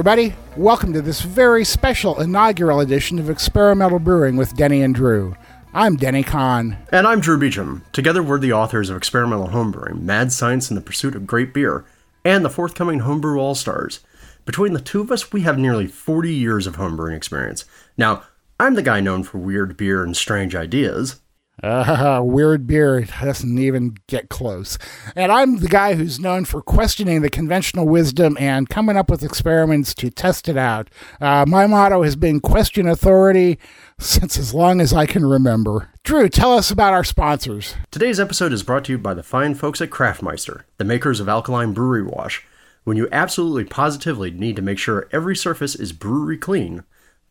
everybody. Welcome to this very special inaugural edition of Experimental Brewing with Denny and Drew. I'm Denny Conn. And I'm Drew Beechum. Together, we're the authors of Experimental Homebrewing, Mad Science in the Pursuit of Great Beer, and the forthcoming Homebrew All Stars. Between the two of us, we have nearly 40 years of homebrewing experience. Now, I'm the guy known for weird beer and strange ideas. Uh, weird beer doesn't even get close. And I'm the guy who's known for questioning the conventional wisdom and coming up with experiments to test it out. Uh, my motto has been question authority since as long as I can remember. Drew, tell us about our sponsors. Today's episode is brought to you by the fine folks at Craftmeister, the makers of alkaline brewery wash. When you absolutely positively need to make sure every surface is brewery clean,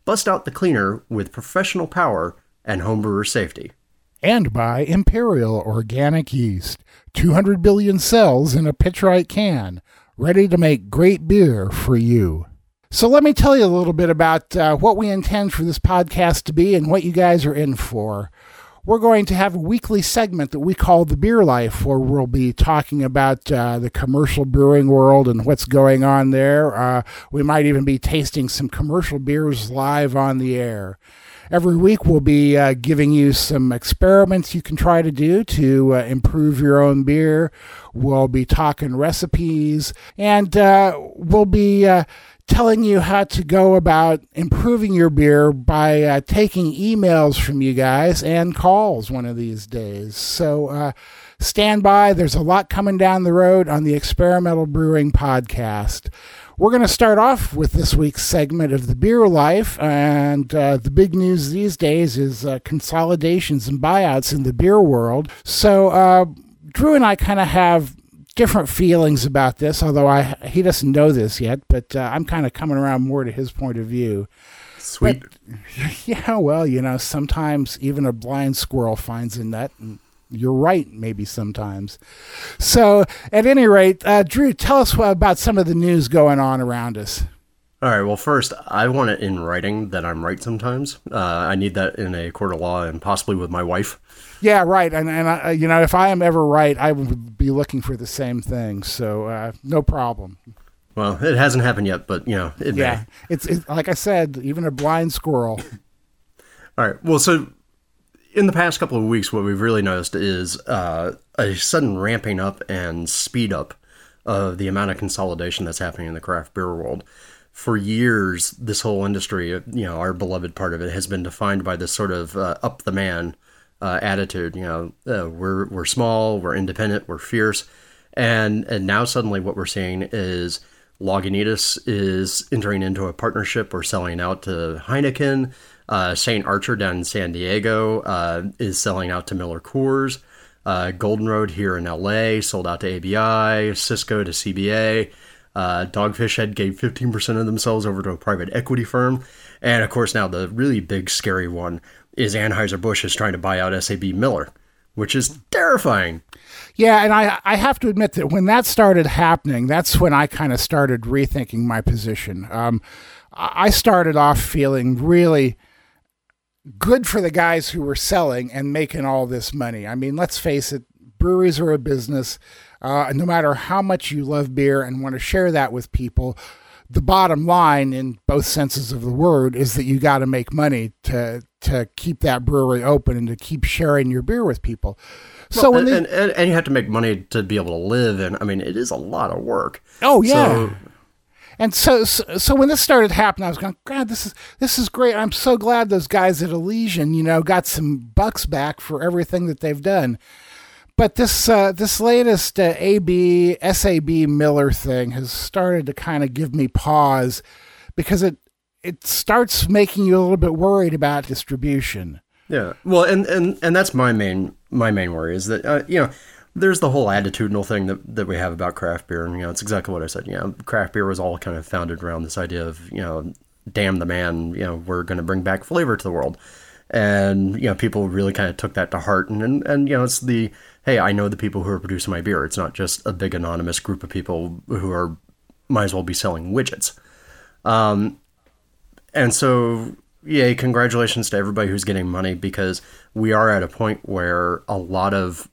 bust out the cleaner with professional power and homebrewer safety and by Imperial Organic Yeast. 200 billion cells in a Pitchright can, ready to make great beer for you. So, let me tell you a little bit about uh, what we intend for this podcast to be and what you guys are in for. We're going to have a weekly segment that we call The Beer Life, where we'll be talking about uh, the commercial brewing world and what's going on there. Uh, we might even be tasting some commercial beers live on the air. Every week, we'll be uh, giving you some experiments you can try to do to uh, improve your own beer. We'll be talking recipes, and uh, we'll be uh, telling you how to go about improving your beer by uh, taking emails from you guys and calls one of these days. So, uh, stand by. There's a lot coming down the road on the Experimental Brewing Podcast. We're going to start off with this week's segment of the beer life, and uh, the big news these days is uh, consolidations and buyouts in the beer world. So uh, Drew and I kind of have different feelings about this, although I he doesn't know this yet, but uh, I'm kind of coming around more to his point of view. Sweet. But, yeah, well, you know, sometimes even a blind squirrel finds a nut. And, you're right, maybe sometimes. So, at any rate, uh, Drew, tell us about some of the news going on around us. All right. Well, first, I want it in writing that I'm right sometimes. Uh, I need that in a court of law and possibly with my wife. Yeah, right. And and I, you know, if I am ever right, I would be looking for the same thing. So uh, no problem. Well, it hasn't happened yet, but you know, it yeah. May. It's, it's like I said, even a blind squirrel. All right. Well, so in the past couple of weeks, what we've really noticed is uh, a sudden ramping up and speed up of the amount of consolidation that's happening in the craft beer world. For years, this whole industry, you know, our beloved part of it, has been defined by this sort of uh, up the man uh, attitude. You know, uh, we're we're small, we're independent, we're fierce, and and now suddenly what we're seeing is Lagunitas is entering into a partnership or selling out to Heineken. Uh, St. Archer down in San Diego uh, is selling out to Miller Coors. Uh, Golden Road here in LA sold out to ABI, Cisco to CBA. Uh, Dogfish Head gave 15% of themselves over to a private equity firm. And of course, now the really big, scary one is Anheuser-Busch is trying to buy out SAB Miller, which is terrifying. Yeah, and I I have to admit that when that started happening, that's when I kind of started rethinking my position. Um, I started off feeling really good for the guys who were selling and making all this money. I mean, let's face it, breweries are a business. Uh, no matter how much you love beer and want to share that with people, the bottom line, in both senses of the word, is that you got to make money to to keep that brewery open and to keep sharing your beer with people. So well, and, they, and, and, and, you have to make money to be able to live, and I mean, it is a lot of work. Oh yeah. So, and so, so, so when this started happening, I was going, God, this is this is great. I'm so glad those guys at Elysian, you know, got some bucks back for everything that they've done. But this uh, this latest uh, AB SAB Miller thing has started to kind of give me pause because it it starts making you a little bit worried about distribution. Yeah, well, and and and that's my main my main worry is that uh, you know there's the whole attitudinal thing that, that we have about craft beer, and you know, it's exactly what I said. You know, craft beer was all kind of founded around this idea of you know, damn the man, you know, we're going to bring back flavor to the world, and you know, people really kind of took that to heart, and, and and you know, it's the hey, I know the people who are producing my beer. It's not just a big anonymous group of people who are might as well be selling widgets. Um, and so yay, congratulations to everybody who's getting money because we are at a point where a lot of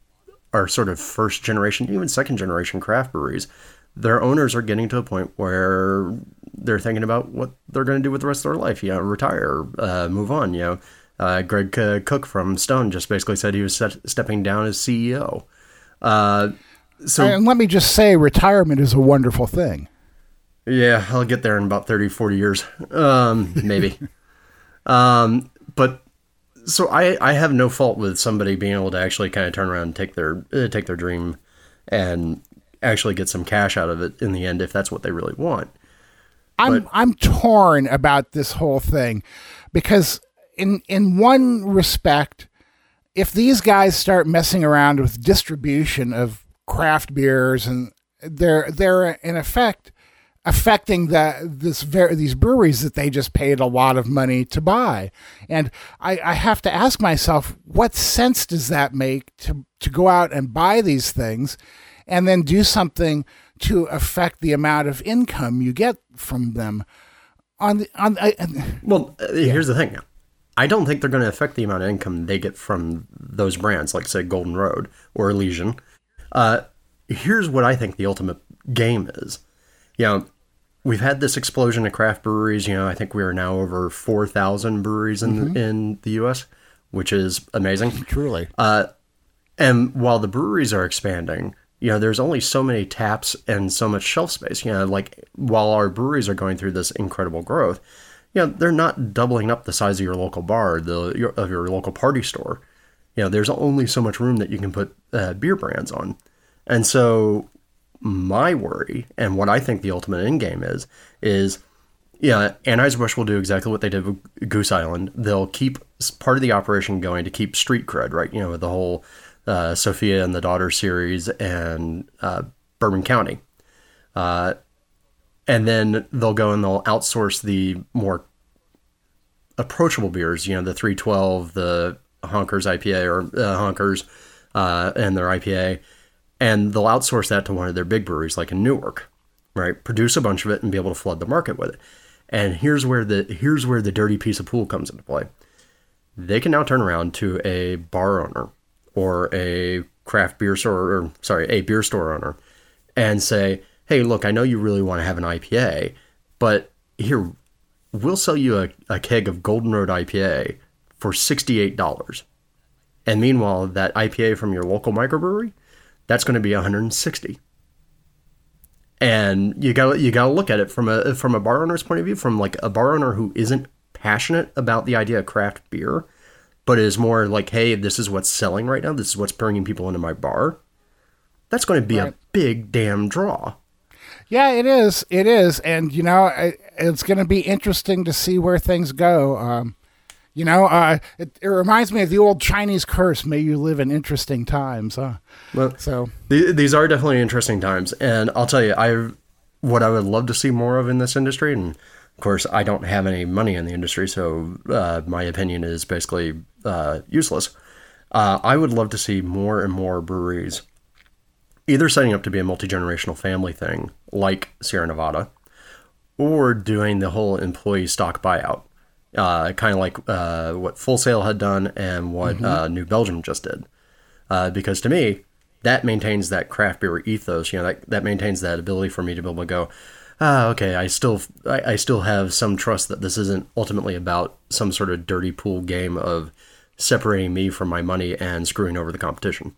our sort of first generation, even second generation craft breweries, their owners are getting to a point where they're thinking about what they're going to do with the rest of their life. You know, retire, uh, move on. You know, uh, Greg Koch from Stone just basically said he was set, stepping down as CEO. Uh, so, and let me just say, retirement is a wonderful thing. Yeah, I'll get there in about 30, 40 years, um, maybe. um, but so I, I have no fault with somebody being able to actually kind of turn around and take their uh, take their dream and actually get some cash out of it in the end if that's what they really want. I'm but, I'm torn about this whole thing because in in one respect, if these guys start messing around with distribution of craft beers and they're they're in effect affecting the this ver- these breweries that they just paid a lot of money to buy. And I, I have to ask myself, what sense does that make to to go out and buy these things and then do something to affect the amount of income you get from them? On the on, I, well, uh, yeah. here's the thing. I don't think they're going to affect the amount of income they get from those brands, like say Golden Road or Elysian. Uh, here's what I think the ultimate game is. You know, we've had this explosion of craft breweries. You know, I think we are now over four thousand breweries in mm-hmm. in the U.S., which is amazing. Truly. Uh, and while the breweries are expanding, you know, there's only so many taps and so much shelf space. You know, like while our breweries are going through this incredible growth, you know, they're not doubling up the size of your local bar, the your, of your local party store. You know, there's only so much room that you can put uh, beer brands on, and so my worry and what I think the ultimate end game is is yeah, Anheuser-Busch will do exactly what they did with Goose Island. They'll keep part of the operation going to keep street cred, right? You know, with the whole uh, Sophia and the Daughter series and uh, Bourbon County. Uh, and then they'll go and they'll outsource the more approachable beers, you know, the 312, the Honkers IPA or uh, Honkers uh, and their IPA and they'll outsource that to one of their big breweries like in Newark, right? Produce a bunch of it and be able to flood the market with it. And here's where the here's where the dirty piece of pool comes into play. They can now turn around to a bar owner or a craft beer store or sorry, a beer store owner and say, "Hey, look, I know you really want to have an IPA, but here we'll sell you a, a keg of Golden Road IPA for $68." And meanwhile, that IPA from your local microbrewery that's going to be 160 and you got you got to look at it from a from a bar owner's point of view from like a bar owner who isn't passionate about the idea of craft beer but is more like hey this is what's selling right now. This is what's bringing people into my bar. That's going to be right. a big damn draw. Yeah it is. It is. And you know it's going to be interesting to see where things go. Um, you know, uh, it, it reminds me of the old Chinese curse: "May you live in interesting times." Huh? Well, so th- these are definitely interesting times, and I'll tell you, I what I would love to see more of in this industry, and of course, I don't have any money in the industry, so uh, my opinion is basically uh, useless. Uh, I would love to see more and more breweries either setting up to be a multi generational family thing, like Sierra Nevada, or doing the whole employee stock buyout uh, kind of like uh, what Full Sail had done and what mm-hmm. uh, New Belgium just did. Uh, because to me, that maintains that craft beer ethos. You know, that, that maintains that ability for me to be able to go, ah, okay, I still I, I still have some trust that this isn't ultimately about some sort of dirty pool game of separating me from my money and screwing over the competition.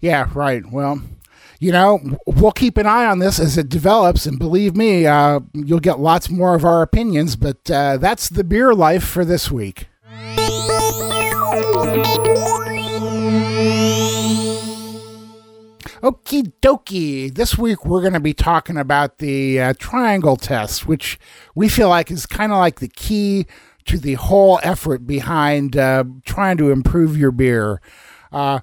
Yeah, right. Well, you know, we'll keep an eye on this as it develops, and believe me, uh, you'll get lots more of our opinions. But uh, that's the beer life for this week. Okie dokie. This week we're going to be talking about the uh, triangle test, which we feel like is kind of like the key to the whole effort behind uh, trying to improve your beer. Uh,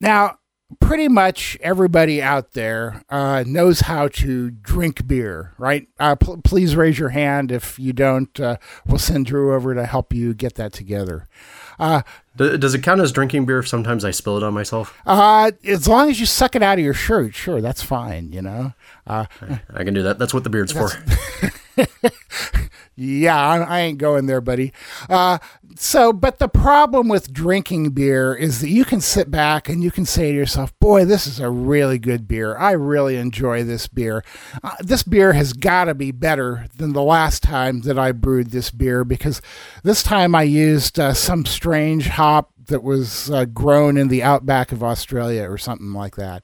now, pretty much everybody out there uh, knows how to drink beer, right? Uh, pl- please raise your hand if you don't. Uh, we'll send Drew over to help you get that together. Uh, does it count as drinking beer if sometimes I spill it on myself? Uh, as long as you suck it out of your shirt, sure, that's fine. You know, uh, I can do that. That's what the beard's for. yeah, I, ain't going there, buddy. Uh, so, but the problem with drinking beer is that you can sit back and you can say to yourself, boy, this is a really good beer. I really enjoy this beer. Uh, this beer has got to be better than the last time that I brewed this beer because this time I used uh, some strange hop that was uh, grown in the outback of Australia or something like that.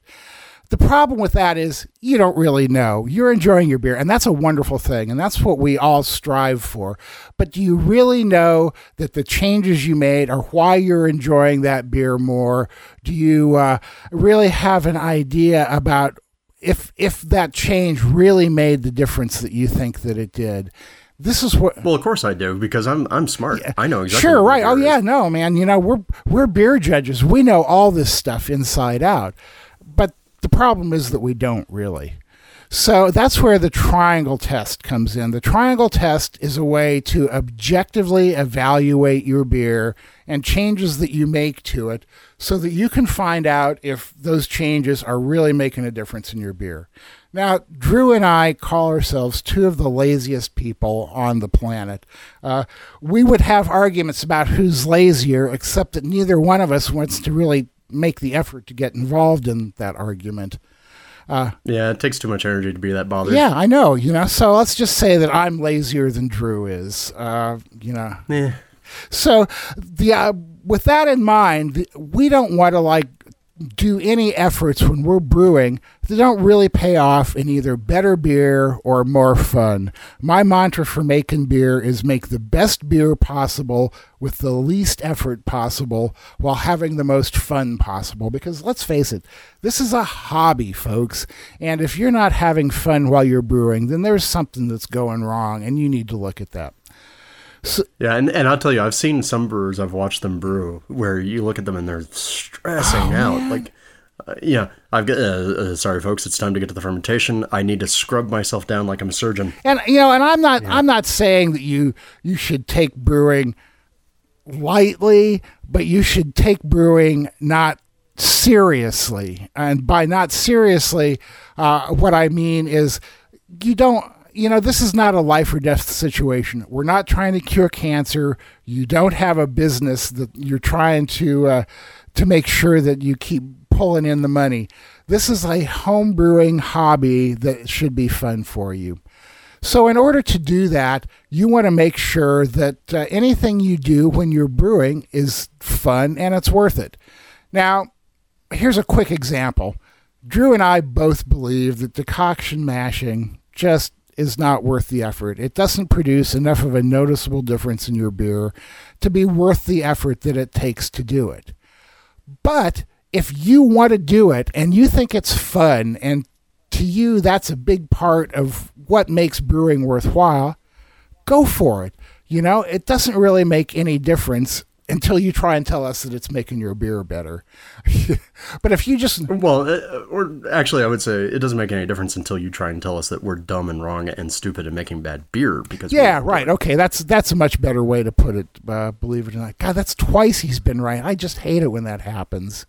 The problem with that is you don't really know. You're enjoying your beer, and that's a wonderful thing, and that's what we all strive for. But do you really know that the changes you made are why you're enjoying that beer more? Do you uh, really have an idea about if if that change really made the difference that you think that it did? this is what well of course i do because i'm i'm smart yeah, i know exactly sure right oh yeah no man you know we're we're beer judges we know all this stuff inside out but the problem is that we don't really. So that's where the triangle test comes in. The triangle test is a way to objectively evaluate your beer and changes that you make to it so that you can find out if those changes are really making a difference in your beer. Now, Drew and I call ourselves two of the laziest people on the planet. Uh, we would have arguments about who's lazier, except that neither one of us wants to really make the effort to get involved in that argument. Uh, yeah, it takes too much energy to be that bothered. Yeah, I know. You know, so let's just say that I'm lazier than Drew is. Uh, you know. Yeah. So the uh, with that in mind, we don't want to like do any efforts when we're brewing that don't really pay off in either better beer or more fun. My mantra for making beer is make the best beer possible with the least effort possible while having the most fun possible. Because let's face it, this is a hobby, folks. And if you're not having fun while you're brewing, then there's something that's going wrong and you need to look at that. So, yeah, and, and I'll tell you, I've seen some brewers, I've watched them brew, where you look at them and they're stressing oh, out. Man. Like, uh, yeah, I've got. Uh, uh, sorry, folks, it's time to get to the fermentation. I need to scrub myself down like I'm a surgeon. And you know, and I'm not. Yeah. I'm not saying that you you should take brewing lightly, but you should take brewing not seriously. And by not seriously, uh, what I mean is you don't you know, this is not a life or death situation. We're not trying to cure cancer. You don't have a business that you're trying to uh, to make sure that you keep pulling in the money. This is a home brewing hobby that should be fun for you. So, in order to do that, you want to make sure that uh, anything you do when you're brewing is fun and it's worth it. Now, here's a quick example. Drew and I both believe that decoction mashing just is not worth the effort. It doesn't produce enough of a noticeable difference in your beer to be worth the effort that it takes to do it. But if you want to do it and you think it's fun and to you that's a big part of what makes brewing worthwhile, go for it. You know, it doesn't really make any difference until you try and tell us that it's making your beer better. but if you just well, uh, or actually, I would say it doesn't make any difference until you try and tell us that we're dumb and wrong and stupid and making bad beer because yeah, right, okay, that's that's a much better way to put it. Uh, believe it or not, God, that's twice he's been right. I just hate it when that happens.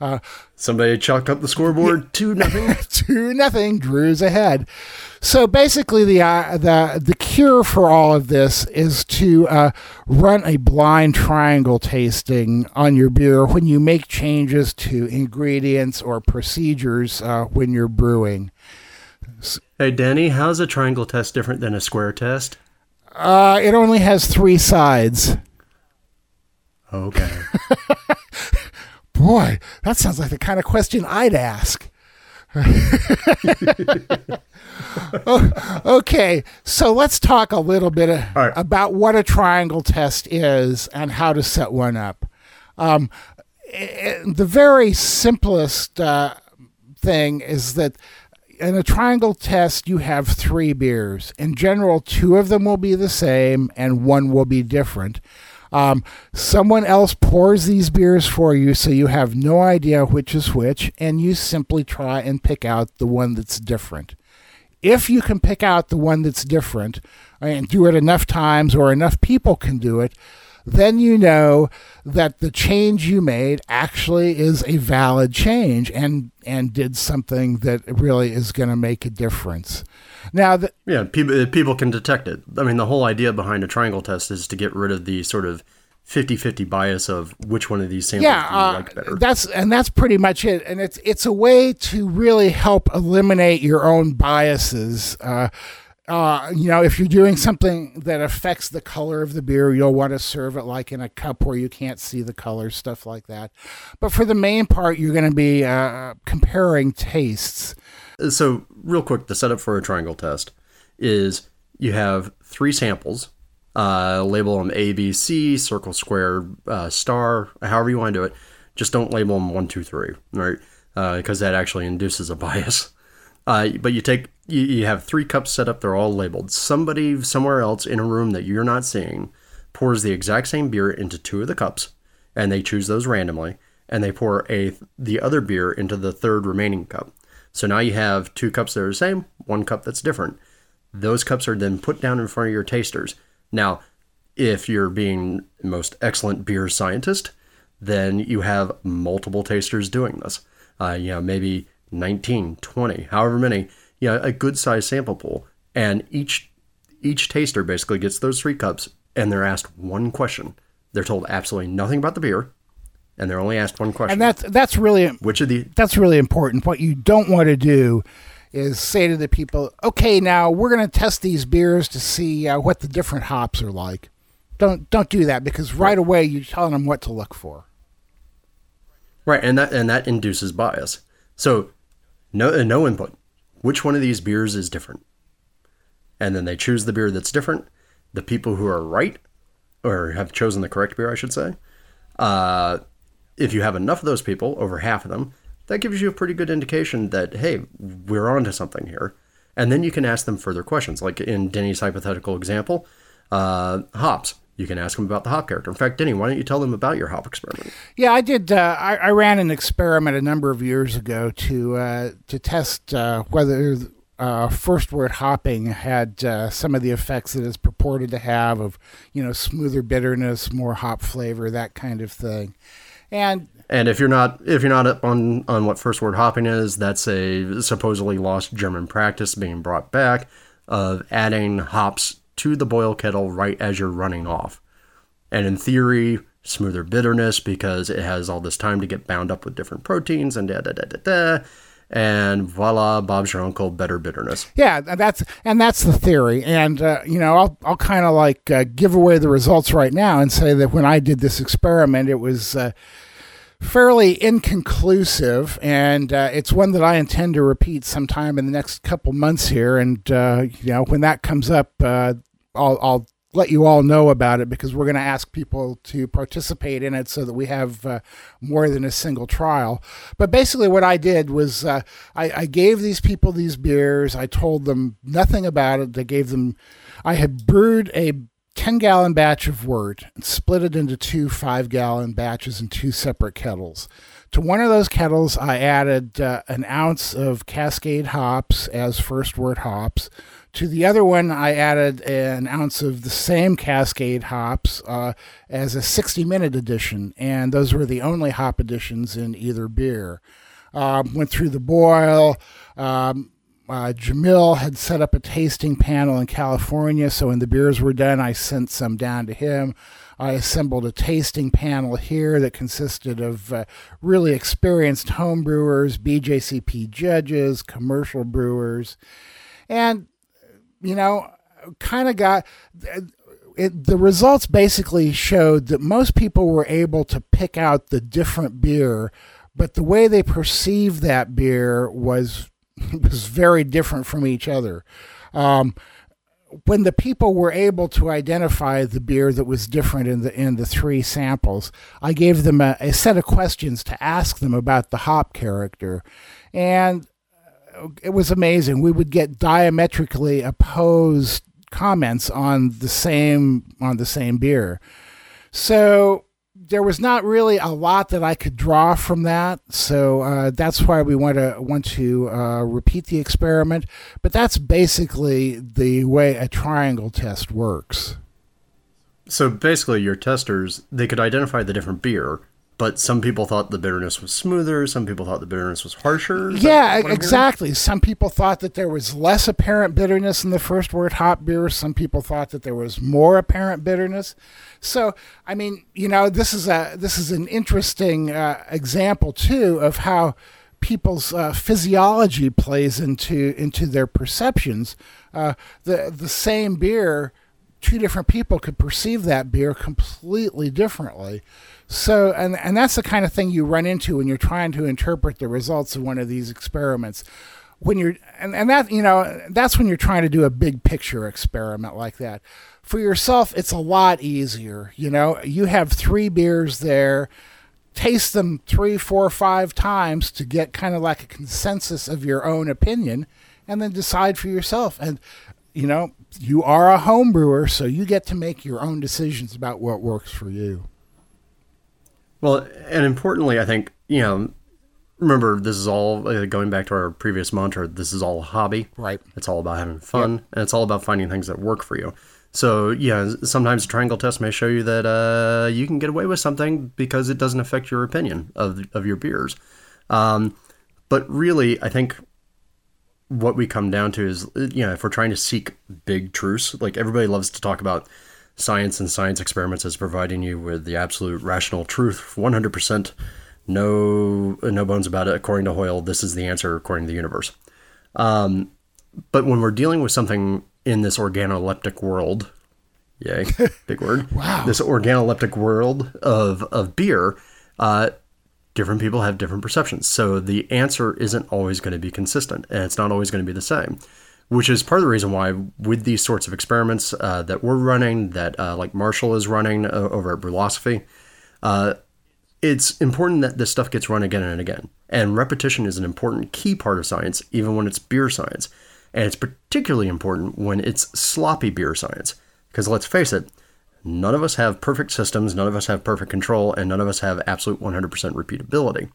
Uh, Somebody chalked up the scoreboard two nothing. two nothing. Drew's ahead. So basically, the uh, the the cure for all of this is to uh, run a blind triangle tasting on your beer when you make changes to ingredients or procedures uh, when you're brewing. Hey, Danny, how's a triangle test different than a square test? Uh, it only has three sides. Okay. Boy, that sounds like the kind of question I'd ask. okay, so let's talk a little bit right. about what a triangle test is and how to set one up. Um, the very simplest uh, thing is that in a triangle test, you have three beers. In general, two of them will be the same and one will be different. Um, someone else pours these beers for you, so you have no idea which is which, and you simply try and pick out the one that's different. If you can pick out the one that's different and do it enough times or enough people can do it, then you know that the change you made actually is a valid change and and did something that really is going to make a difference. Now, the, yeah, people people can detect it. I mean, the whole idea behind a triangle test is to get rid of the sort of 50-50 bias of which one of these samples yeah, do you uh, like better. That's and that's pretty much it. And it's it's a way to really help eliminate your own biases. Uh, uh, you know, if you're doing something that affects the color of the beer, you'll want to serve it like in a cup where you can't see the color, stuff like that. But for the main part, you're going to be uh, comparing tastes. So, real quick, the setup for a triangle test is you have three samples uh, label them A, B, C, circle, square, uh, star, however you want to do it. Just don't label them one, two, three, right? Because uh, that actually induces a bias. Uh, but you take you, you have three cups set up; they're all labeled. Somebody somewhere else in a room that you're not seeing pours the exact same beer into two of the cups, and they choose those randomly, and they pour a the other beer into the third remaining cup. So now you have two cups that are the same, one cup that's different. Those cups are then put down in front of your tasters now, if you're being most excellent beer scientist, then you have multiple tasters doing this. Uh, you know, maybe 19, 20, however many, you know, a good sized sample pool. And each each taster basically gets those three cups and they're asked one question. They're told absolutely nothing about the beer, and they're only asked one question. And that's that's really which of the that's really important. What you don't want to do is say to the people, okay, now we're going to test these beers to see uh, what the different hops are like. Don't don't do that because right away you're telling them what to look for. Right, and that and that induces bias. So, no uh, no input. Which one of these beers is different? And then they choose the beer that's different. The people who are right, or have chosen the correct beer, I should say. Uh, if you have enough of those people, over half of them, that gives you a pretty good indication that, hey, we're onto something here. And then you can ask them further questions. Like in Denny's hypothetical example, uh, hops. You can ask them about the hop character. In fact, Denny, why don't you tell them about your hop experiment? Yeah, I did. Uh, I, I, ran an experiment a number of years ago to uh, to test uh, whether uh, first wort hopping had uh, some of the effects that it's purported to have of, you know, smoother bitterness, more hop flavor, that kind of thing. And and if you're not if you're not up on on what first wort hopping is, that's a supposedly lost German practice being brought back of adding hops to the boil kettle right as you're running off. And in theory, smoother bitterness because it has all this time to get bound up with different proteins and da da da da da. And voila, Bob's your uncle, better bitterness. Yeah, that's and that's the theory. And uh, you know, I'll I'll kind of like uh, give away the results right now and say that when I did this experiment, it was. Uh, fairly inconclusive, and uh, it's one that I intend to repeat sometime in the next couple months here. And uh, you know, when that comes up, uh, I'll, I'll let you all know about it because we're going to ask people to participate in it so that we have uh, more than a single trial. But basically, what I did was uh, I, I, gave these people these beers. I told them nothing about it. I gave them, I had brewed a 10 gallon batch of wort and split it into two five gallon batches in two separate kettles. To one of those kettles, I added uh, an ounce of Cascade hops as first wort hops. To the other one, I added an ounce of the same Cascade hops uh, as a 60 minute addition, and those were the only hop additions in either beer. Uh, went through the boil. Um, uh, Jamil had set up a tasting panel in California, so when the beers were done, I sent some down to him. I assembled a tasting panel here that consisted of uh, really experienced home brewers, BJCP judges, commercial brewers, and you know, kind of got. It, the results basically showed that most people were able to pick out the different beer, but the way they perceived that beer was was very different from each other. Um, when the people were able to identify the beer that was different in the in the three samples, I gave them a, a set of questions to ask them about the hop character, and it was amazing. We would get diametrically opposed comments on the same on the same beer. So there was not really a lot that I could draw from that, so uh, that's why we want to want to uh, repeat the experiment. But that's basically the way a triangle test works. So basically, your testers they could identify the different beer, but some people thought the bitterness was smoother. Some people thought the bitterness was harsher. Yeah, exactly. Some people thought that there was less apparent bitterness in the first wort hop beer. Some people thought that there was more apparent bitterness. So, I mean, you know, this is a this is an interesting uh, example too of how people's uh, physiology plays into into their perceptions. Uh, the the same beer, two different people could perceive that beer completely differently. So, and and that's the kind of thing you run into when you're trying to interpret the results of one of these experiments. When you're and, and that you know that's when you're trying to do a big picture experiment like that. For yourself, it's a lot easier. You know, you have three beers there taste them three, four, five times to get kind of like a consensus of your own opinion and then decide for yourself. And, you know, you are a home brewer, so you get to make your own decisions about what works for you. Well, and importantly, I think, you know, remember, this is all uh, going back to our previous mantra this is all a hobby. Right. It's all about having fun, yep. and it's all about finding things that work for you. So yeah, sometimes a triangle test may show you that uh, you can get away with something because it doesn't affect your opinion of of your beers. Um, but really, I think what we come down to is you know if we're trying to seek big truths, like everybody loves to talk about science and science experiments as providing you with the absolute rational truth, one hundred percent, no no bones about it. According to Hoyle, this is the answer according to the universe. Um, but when we're dealing with something in this organoleptic world. Yay, big word. wow. This organoleptic world of, of beer, uh, different people have different perceptions. So the answer isn't always going to be consistent and it's not always going to be the same, which is part of the reason why, with these sorts of experiments uh, that we're running, that uh, like Marshall is running uh, over at Brulosophy, uh, it's important that this stuff gets run again and again. And repetition is an important key part of science, even when it's beer science. And it's particularly important when it's sloppy beer science. Because let's face it, none of us have perfect systems, none of us have perfect control, and none of us have absolute 100% repeatability.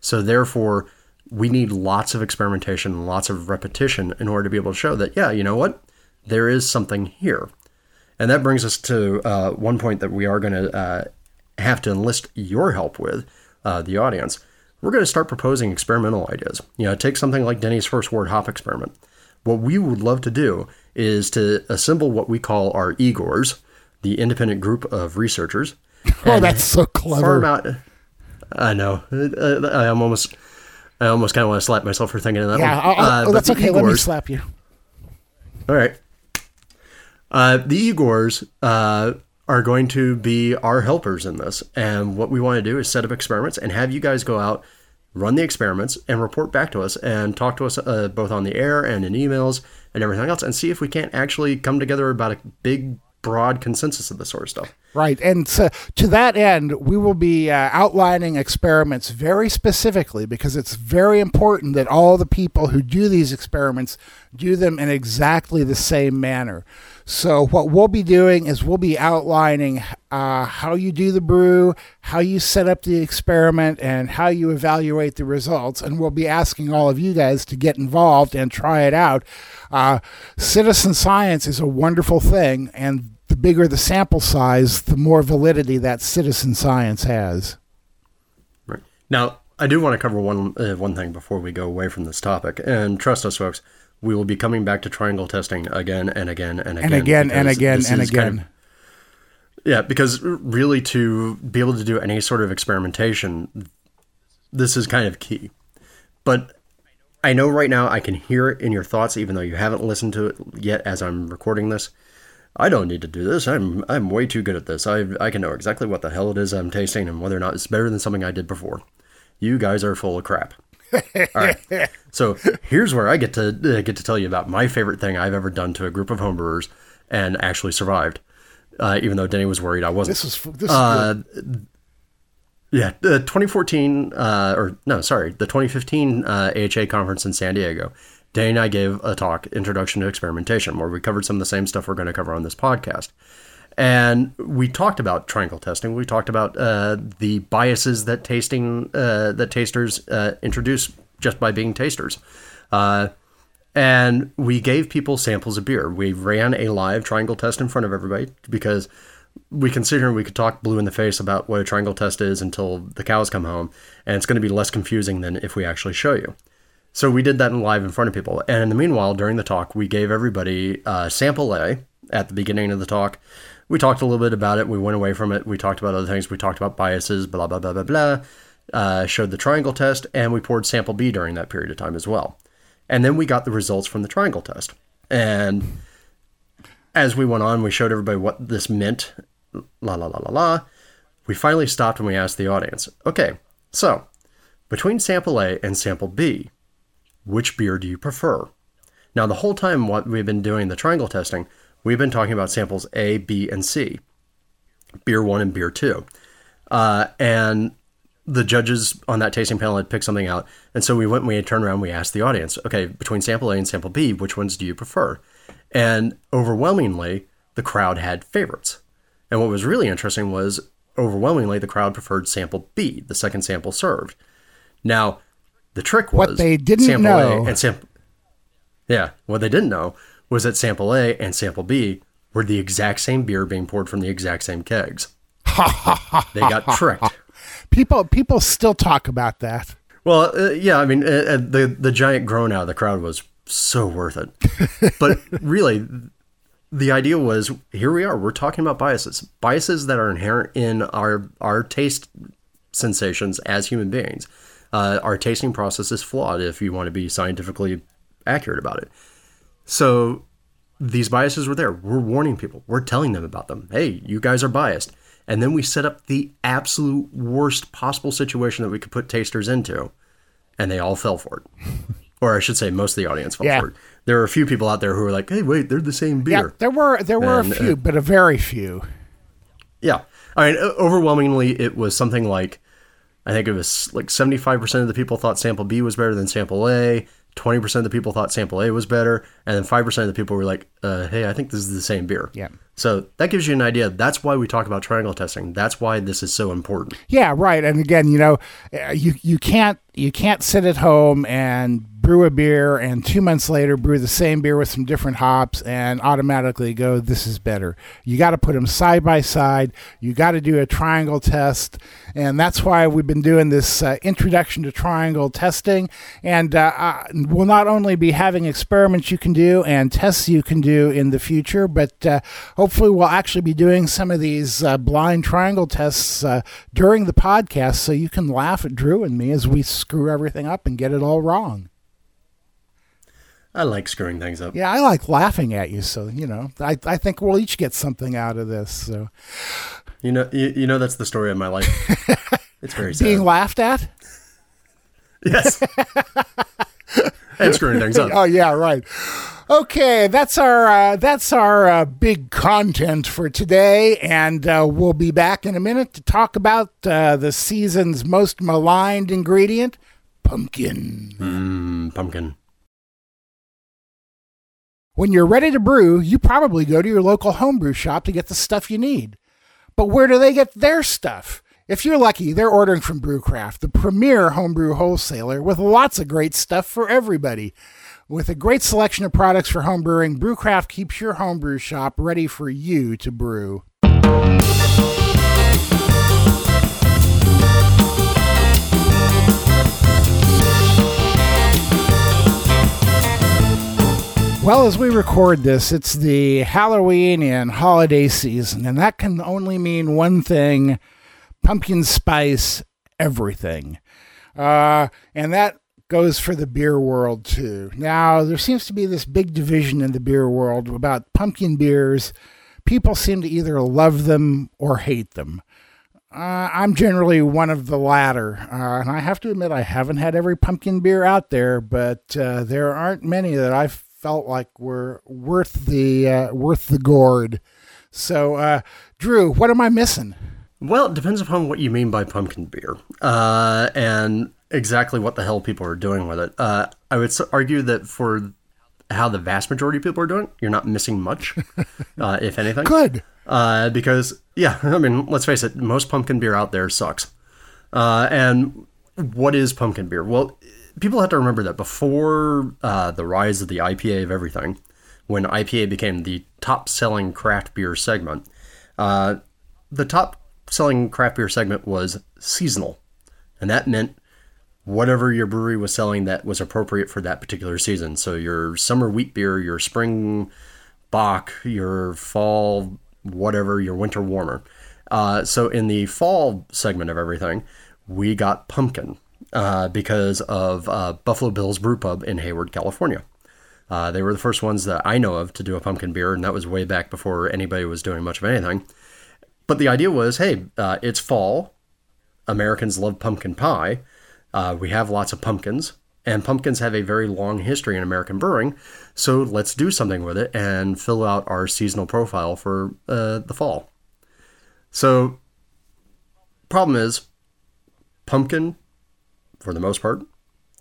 So therefore, we need lots of experimentation, and lots of repetition in order to be able to show that, yeah, you know what? There is something here. And that brings us to uh, one point that we are going to uh, have to enlist your help with, uh, the audience. We're going to start proposing experimental ideas. You know, take something like Denny's first wort hop experiment. What we would love to do is to assemble what we call our Igors, the independent group of researchers. Oh, that's so clever. Farm out, I know. I'm almost, I almost kind of want to slap myself for thinking of that. Yeah, one. Uh, oh, that's okay. Igors, Let me slap you. All right. Uh, the Igors uh, are going to be our helpers in this, and what we want to do is set up experiments and have you guys go out run the experiments and report back to us and talk to us uh, both on the air and in emails and everything else and see if we can't actually come together about a big broad consensus of this sort of stuff. Right. And to, to that end, we will be uh, outlining experiments very specifically because it's very important that all the people who do these experiments do them in exactly the same manner. So, what we'll be doing is we'll be outlining uh, how you do the brew, how you set up the experiment, and how you evaluate the results. And we'll be asking all of you guys to get involved and try it out. Uh, citizen science is a wonderful thing, and the bigger the sample size, the more validity that citizen science has. Right. Now, I do want to cover one uh, one thing before we go away from this topic, and trust us, folks we will be coming back to triangle testing again and again and again and again and again and again. Kind of, yeah, because really to be able to do any sort of experimentation, this is kind of key. But I know right now I can hear it in your thoughts, even though you haven't listened to it yet as I'm recording this. I don't need to do this. I'm I'm way too good at this. I I can know exactly what the hell it is I'm tasting and whether or not it's better than something I did before. You guys are full of crap. All right. So here's where I get to uh, get to tell you about my favorite thing I've ever done to a group of homebrewers and actually survived. Uh, even though Denny was worried I wasn't. This is this. Uh, yeah, the 2014 uh, or no, sorry, the 2015 AHA uh, conference in San Diego. Danny and I gave a talk, Introduction to Experimentation, where we covered some of the same stuff we're going to cover on this podcast. And we talked about triangle testing. We talked about uh, the biases that tasting uh, that tasters uh, introduce just by being tasters. Uh, and we gave people samples of beer. We ran a live triangle test in front of everybody because we and we could talk blue in the face about what a triangle test is until the cows come home, and it's going to be less confusing than if we actually show you. So we did that in live in front of people. And in the meanwhile, during the talk, we gave everybody uh, sample A at the beginning of the talk. We talked a little bit about it. We went away from it. We talked about other things. We talked about biases, blah, blah, blah, blah, blah. Uh, showed the triangle test, and we poured sample B during that period of time as well. And then we got the results from the triangle test. And as we went on, we showed everybody what this meant. La, la, la, la, la. We finally stopped and we asked the audience, okay, so between sample A and sample B, which beer do you prefer? Now, the whole time what we've been doing the triangle testing, we've been talking about samples A, B, and C, beer one and beer two. Uh, and the judges on that tasting panel had picked something out. And so we went and we had turned around, we asked the audience, okay, between sample A and sample B, which ones do you prefer? And overwhelmingly, the crowd had favorites. And what was really interesting was overwhelmingly the crowd preferred sample B, the second sample served. Now, the trick was What they didn't sample know- A and sample Yeah, what they didn't know was that sample A and sample B were the exact same beer being poured from the exact same kegs. they got tricked. People people still talk about that. Well, uh, yeah, I mean, uh, uh, the the giant groan out of the crowd was so worth it. but really, the idea was here we are. We're talking about biases, biases that are inherent in our our taste sensations as human beings. Uh, our tasting process is flawed if you want to be scientifically accurate about it. So these biases were there. We're warning people. We're telling them about them. Hey, you guys are biased. And then we set up the absolute worst possible situation that we could put tasters into, and they all fell for it. or I should say, most of the audience fell Yeah. for it. There were a few people out there who were like, "Hey, wait, they're the same beer." Yeah, there were there were And, a few, uh, but a very few. Yeah. I mean, overwhelmingly, it was something like, I think it was like 75% of the people thought sample B was better than sample A, 20% of the people thought sample A was better, and then 5% of the people were like, uh, hey, I think this is the same beer. Yeah. So that gives you an idea. That's why we talk about triangle testing. That's why this is so important. Yeah, right. And again, you know, uh, you you can't you can't sit at home and brew a beer and two months later brew the same beer with some different hops and automatically go this is better. You got to put them side by side. You got to do a triangle test, and that's why we've been doing this uh, introduction to triangle testing. And uh, we'll not only be having experiments you can do and tests you can do in the future, but uh, hopefully we'll actually be doing some of these uh, blind triangle tests uh, during the podcast so you can laugh at Drew and me as we screw everything up and get it all wrong. I like screwing things up. Yeah, I like laughing at you, so you know, I, I think we'll each get something out of this. So You know, you, you know that's the story of my life. It's very sad. being laughed at? yes. and screwing things up. Oh yeah, right. Okay, that's our uh, that's our uh, big content for today, and uh, we'll be back in a minute to talk about uh, the season's most maligned ingredient, pumpkin. Mm, pumpkin. When you're ready to brew, you probably go to your local homebrew shop to get the stuff you need. But where do they get their stuff? If you're lucky, they're ordering from Brewcraft, the premier homebrew wholesaler with lots of great stuff for everybody. With a great selection of products for homebrewing, Brewcraft keeps your homebrew shop ready for you to brew. Well, as we record this, it's the Halloween and holiday season, and that can only mean one thing pumpkin spice everything. Uh, and that goes for the beer world too. Now, there seems to be this big division in the beer world about pumpkin beers. People seem to either love them or hate them. Uh, I'm generally one of the latter, uh, and I have to admit I haven't had every pumpkin beer out there, but uh, there aren't many that I felt like were worth the uh, worth the gourd. So, uh, Drew, what am I missing? Well, it depends upon what you mean by pumpkin beer uh, and exactly what the hell people are doing with it. Uh, I would argue that for how the vast majority of people are doing you're not missing much, uh, if anything. Good. Uh, because, yeah, I mean, let's face it, most pumpkin beer out there sucks. Uh, and what is pumpkin beer? Well, people have to remember that before uh, the rise of the IPA of everything, when IPA became the top selling craft beer segment, uh, the top selling craft beer segment was seasonal, and that meant whatever your brewery was selling that was appropriate for that particular season. So your summer wheat beer, your spring bock, your fall whatever, your winter warmer. Uh, so in the fall segment of everything, we got pumpkin uh, because of uh, Buffalo Bill's Brew Pub in Hayward, California. Uh, they were the first ones that I know of to do a pumpkin beer, and that was way back before anybody was doing much of anything. But the idea was hey, uh, it's fall. Americans love pumpkin pie. Uh, we have lots of pumpkins, and pumpkins have a very long history in American brewing. So let's do something with it and fill out our seasonal profile for uh, the fall. So, problem is, pumpkin, for the most part,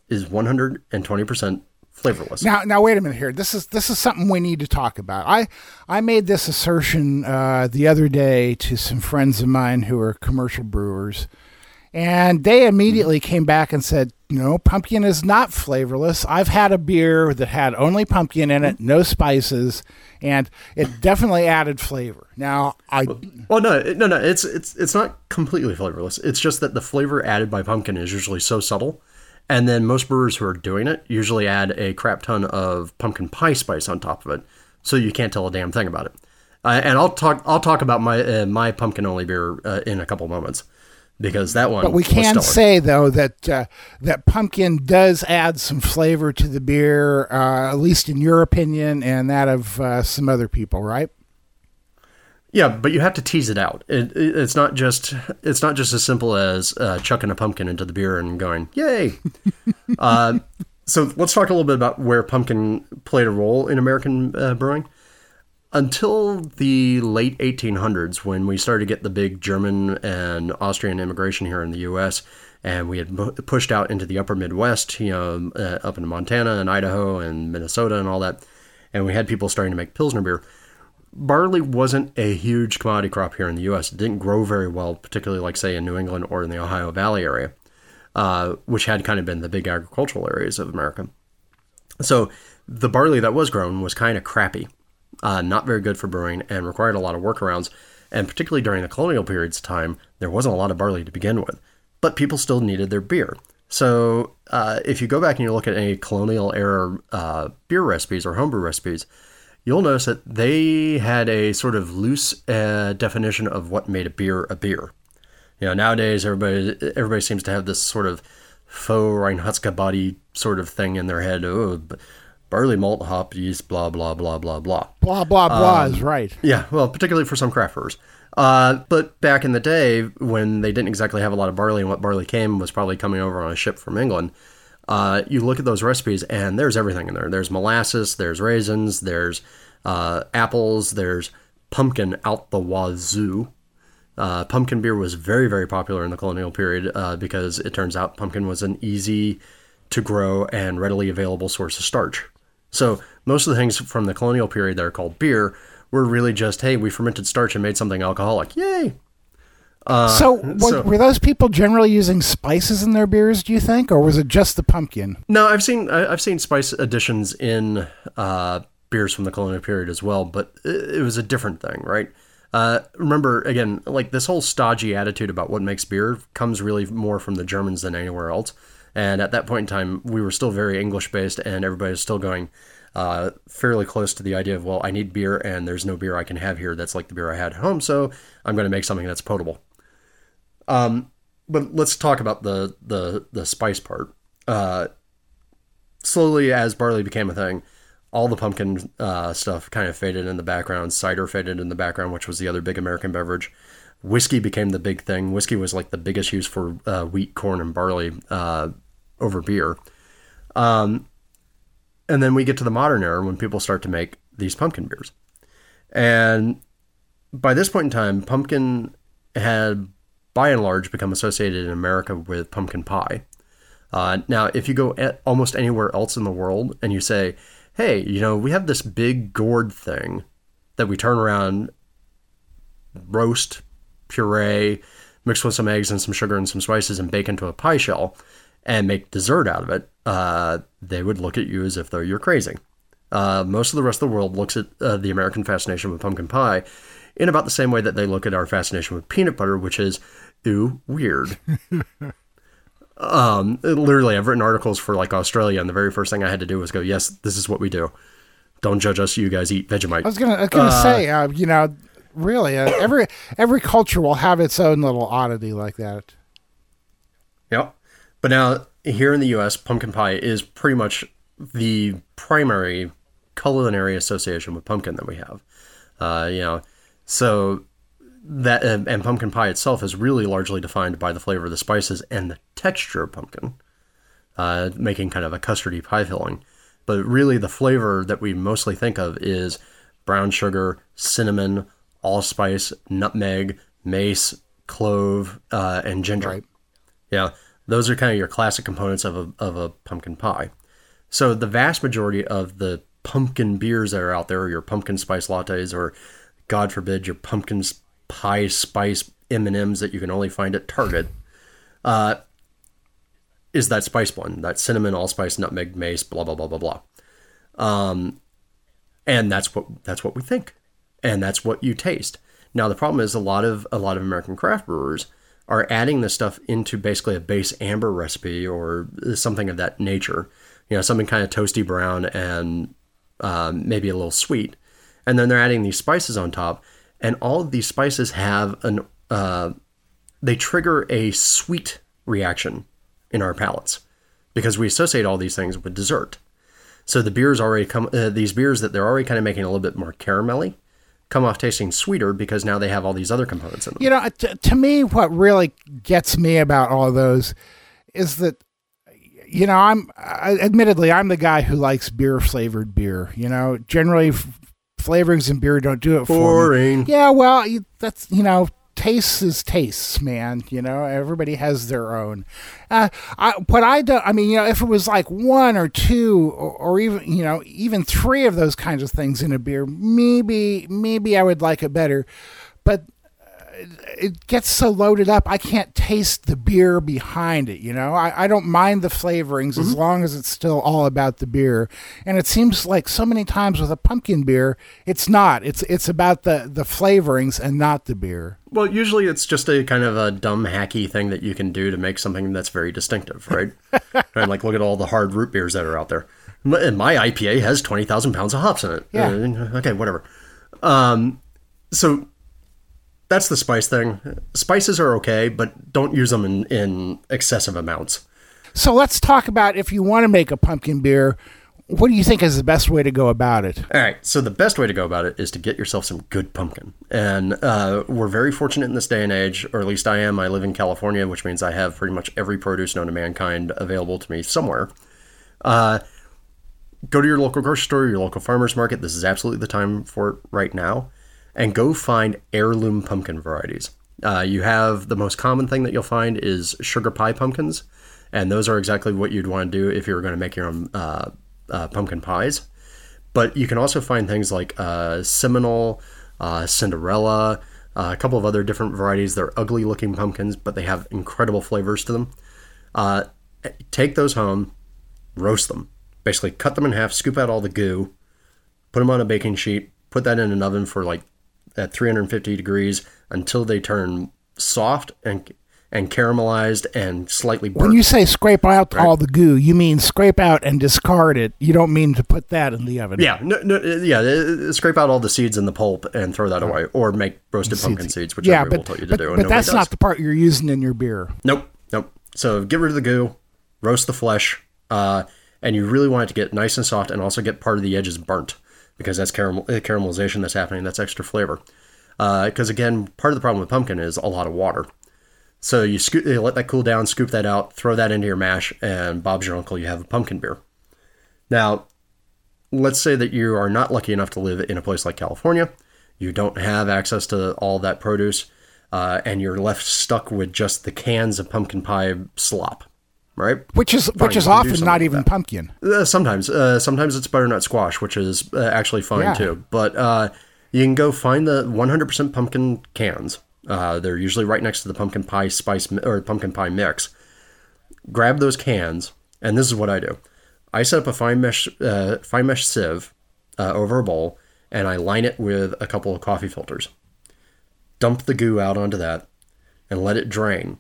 is 120% flavorless. Now, now wait a minute here. This is this is something we need to talk about. I I made this assertion uh, the other day to some friends of mine who are commercial brewers, and they immediately came back and said, "No, pumpkin is not flavorless. I've had a beer that had only pumpkin in it, no spices, and it definitely added flavor." Now, I well, no, no, no. It's it's it's not completely flavorless. It's just that the flavor added by pumpkin is usually so subtle and then most brewers who are doing it usually add a crap ton of pumpkin pie spice on top of it, so you can't tell a damn thing about it. Uh, and I'll talk I'll talk about my uh, my pumpkin only beer uh, in a couple moments because that one. But we can say though that uh, that pumpkin does add some flavor to the beer, uh, at least in your opinion and that of uh, some other people, right? Yeah, but you have to tease it out. It, it, it's not just it's not just as simple as uh, chucking a pumpkin into the beer and going yay. uh, so let's talk a little bit about where pumpkin played a role in American uh, brewing. Until the late 1800s, when we started to get the big German and Austrian immigration here in the U.S., and we had pushed out into the upper Midwest, you know, uh, up into Montana and Idaho and Minnesota and all that, and we had people starting to make Pilsner beer barley wasn't a huge commodity crop here in the U.S. It didn't grow very well, particularly like say in New England or in the Ohio Valley area, uh, which had kind of been the big agricultural areas of America. So the barley that was grown was kind of crappy, uh, not very good for brewing, and required a lot of workarounds. And particularly during the colonial periods time, there wasn't a lot of barley to begin with, but people still needed their beer. So uh, if you go back and you look at any colonial era uh, beer recipes or homebrew recipes, you'll notice that they had a sort of loose uh, definition of what made a beer a beer. You know, nowadays everybody everybody seems to have this sort of faux Reinheitsgebot body sort of thing in their head. Oh, barley malt, hop, yeast, blah blah blah blah blah. Blah blah blah um, is right. Yeah, well, particularly for some craft brewers. Uh, but back in the day, when they didn't exactly have a lot of barley, and what barley came was probably coming over on a ship from England, uh, you look at those recipes and there's everything in there. There's molasses, there's raisins, there's uh, apples, there's pumpkin out the wazoo. Uh, pumpkin beer was very, very popular in the colonial period uh, because it turns out pumpkin was an easy to grow and readily available source of starch. So most of the things from the colonial period that are called beer were really just, hey, we fermented starch and made something alcoholic. Yay! Uh, so, so, were those people generally using spices in their beers? Do you think, or was it just the pumpkin? No, I've seen I've seen spice additions in uh, beers from the colonial period as well, but it, was a different thing, right? Uh, remember, again, like this whole stodgy attitude about what makes beer comes really more from the Germans than anywhere else. And at that point in time, we were still very English based, and everybody was still going uh, fairly close to the idea of, well, I need beer, and there's no beer I can have here that's like the beer I had at home, so I'm going to make something that's potable. Um, but let's talk about the the the spice part. Uh, slowly, as barley became a thing, all the pumpkin uh, stuff kind of faded in the background. Cider faded in the background, which was the other big American beverage. Whiskey became the big thing. Whiskey was like the biggest use for uh, wheat, corn, and barley uh, over beer. Um, and then we get to the modern era when people start to make these pumpkin beers. And by this point in time, pumpkin had by and large become associated in America with pumpkin pie. Uh, now, if you go almost anywhere else in the world and you say, hey, you know, we have this big gourd thing that we turn around, roast, puree, mix with some eggs and some sugar and some spices and bake into a pie shell and make dessert out of it, uh, they would look at you as if though you're crazy. Uh, most of the rest of the world looks at uh, the American fascination with pumpkin pie in about the same way that they look at our fascination with peanut butter, which is, ooh, weird. um, literally, I've written articles for like Australia, and the very first thing I had to do was go, yes, this is what we do. Don't judge us. You guys eat Vegemite. I was gonna, I was gonna say, uh, you know, really, uh, every every culture will have its own little oddity like that. Yep. But now here in the U.S., pumpkin pie is pretty much the primary culinary association with pumpkin that we have. Uh, you know, so that and, and, pumpkin pie itself is really largely defined by the flavor of the spices and the texture of pumpkin, uh, making kind of a custardy pie filling. But really, the flavor that we mostly think of is brown sugar, cinnamon, allspice, nutmeg, mace, clove, uh, and ginger. Right. Yeah, those are kind of your classic components of a, of a pumpkin pie. So the vast majority of the pumpkin beers that are out there, your pumpkin spice lattes, or God forbid, your pumpkin pie spice M and M's that you can only find at Target, uh, is that spice blend, that cinnamon, allspice, nutmeg, mace, blah blah blah blah blah. Um, and that's what that's what we think, and that's what you taste. Now the problem is a lot of a lot of American craft brewers are adding this stuff into basically a base amber recipe or something of that nature. You know, something kind of toasty brown and um, maybe a little sweet, and then they're adding these spices on top, and all of these spices have an uh, they trigger a sweet reaction in our palates because we associate all these things with dessert. So the beers already come uh, these beers that they're already kind of making a little bit more caramelly come off tasting sweeter because now they have all these other components in them. You know, t- to me, what really gets me about all those is that, you know, I'm I, admittedly I'm the guy who likes beer flavored beer. You know, generally f- flavorings in beer don't do it for me. Yeah, well, that's you know tastes is tastes, man. You know, everybody has their own. Uh, I, what I do, I mean, you know, if it was like one or two, or, or, even you know, even three of those kinds of things in a beer, maybe maybe I would like it better. But it gets so loaded up i can't taste the beer behind it you know? I, I don't mind the flavorings mm-hmm. as long as it's still all about the beer. And it seems like so many times with a pumpkin beer it's not. It's it's about the the flavorings and not the beer. Well usually it's just a kind of a dumb hacky thing that you can do to make something that's very distinctive right? And like look at all the hard root beers that are out there. And my ipa has 20000 pounds of hops in it. Yeah. Uh, okay whatever. Um, so that's the spice thing. Spices are okay, but don't use them in, in excessive amounts. So let's talk about if you want to make a pumpkin beer, what do you think is the best way to go about it? All right. So the best way to go about it is to get yourself some good pumpkin. And uh, we're very fortunate in this day and age, or at least I am. I live in California, which means I have pretty much every produce known to mankind available to me somewhere. Uh, go to your local grocery store, your local farmer's market. This is absolutely the time for it right now and go find heirloom pumpkin varieties. Uh, you have the most common thing that you'll find is sugar pie pumpkins, and those are exactly what you'd want to do if you were going to make your own uh, uh, pumpkin pies. But you can also find things like uh, Seminole, uh, Cinderella, uh, a couple of other different varieties. They're ugly looking pumpkins, but they have incredible flavors to them. take those home, roast them. Basically, cut them in half, scoop out all the goo, put them on a baking sheet, put that in an oven for like at 350 degrees until they turn soft and and caramelized and slightly burnt. When you say scrape out right? all the goo, you mean scrape out and discard it. You don't mean to put that in the oven. Yeah, no, no, yeah. Uh, scrape out all the seeds and the pulp and throw that away, or make roasted seeds. pumpkin seeds, which yeah, but, will tell you to but, do. But that's not the part you're using in your beer. Nope, nope. So get rid of the goo, roast the flesh, uh, and you really want it to get nice and soft, and also get part of the edges burnt because that's caramel, uh, caramelization that's happening. That's extra flavor. Because uh, again, part of the problem with pumpkin is a lot of water. So you, you let that cool down, scoop that out, throw that into your mash, and Bob's your uncle. You have a pumpkin beer. Now, let's say that you are not lucky enough to live in a place like California. You don't have access to all that produce, uh, and you're left stuck with just the cans of pumpkin pie slop right? Which is fine, which is often not even like pumpkin. Uh, sometimes, uh, sometimes it's butternut squash, which is uh, actually fine yeah. too. But uh, you can go find the 100% pumpkin cans. Uh, they're usually right next to the pumpkin pie spice or pumpkin pie mix. Grab those cans, and this is what I do. I set up a fine mesh fine mesh sieve over a bowl, and I line it with a couple of coffee filters. dump the goo out onto that, and let it drain.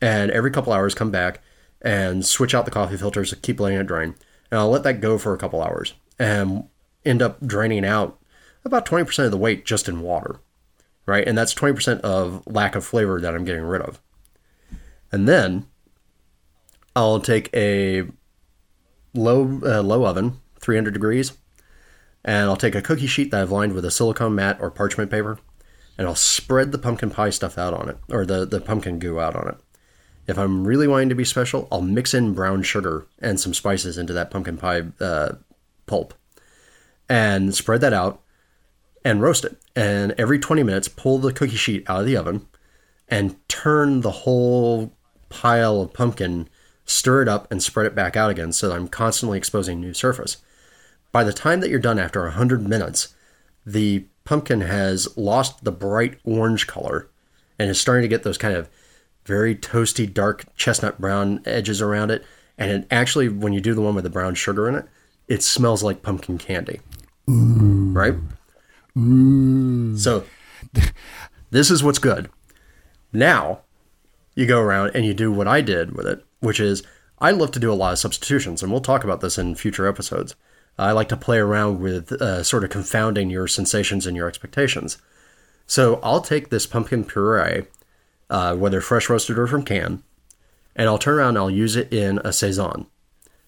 And every couple hours, come back and switch out the coffee filters, keep letting it drain. And I'll let that go for a couple hours and end up draining out about 20% of the weight just in water, right? And that's 20% of lack of flavor that I'm getting rid of. And then I'll take a low uh, low oven, 300 degrees, and I'll take a cookie sheet that I've lined with a silicone mat or parchment paper, and I'll spread the pumpkin pie stuff out on it, or the, the pumpkin goo out on it. If I'm really wanting to be special, I'll mix in brown sugar and some spices into that pumpkin pie uh, pulp and spread that out and roast it. And every 20 minutes, pull the cookie sheet out of the oven and turn the whole pile of pumpkin, stir it up, and spread it back out again so that I'm constantly exposing new surface. By the time that you're done after 100 minutes, the pumpkin has lost the bright orange color and is starting to get those kind of very toasty, dark chestnut brown edges around it. And it actually, when you do the one with the brown sugar in it, it smells like pumpkin candy. Ooh. Right? Ooh. So, this is what's good. Now, you go around and you do what I did with it, which is I love to do a lot of substitutions, and we'll talk about this in future episodes. I like to play around with uh, sort of confounding your sensations and your expectations. So I'll take this pumpkin puree, uh, whether fresh roasted or from can, and I'll turn around and I'll use it in a saison.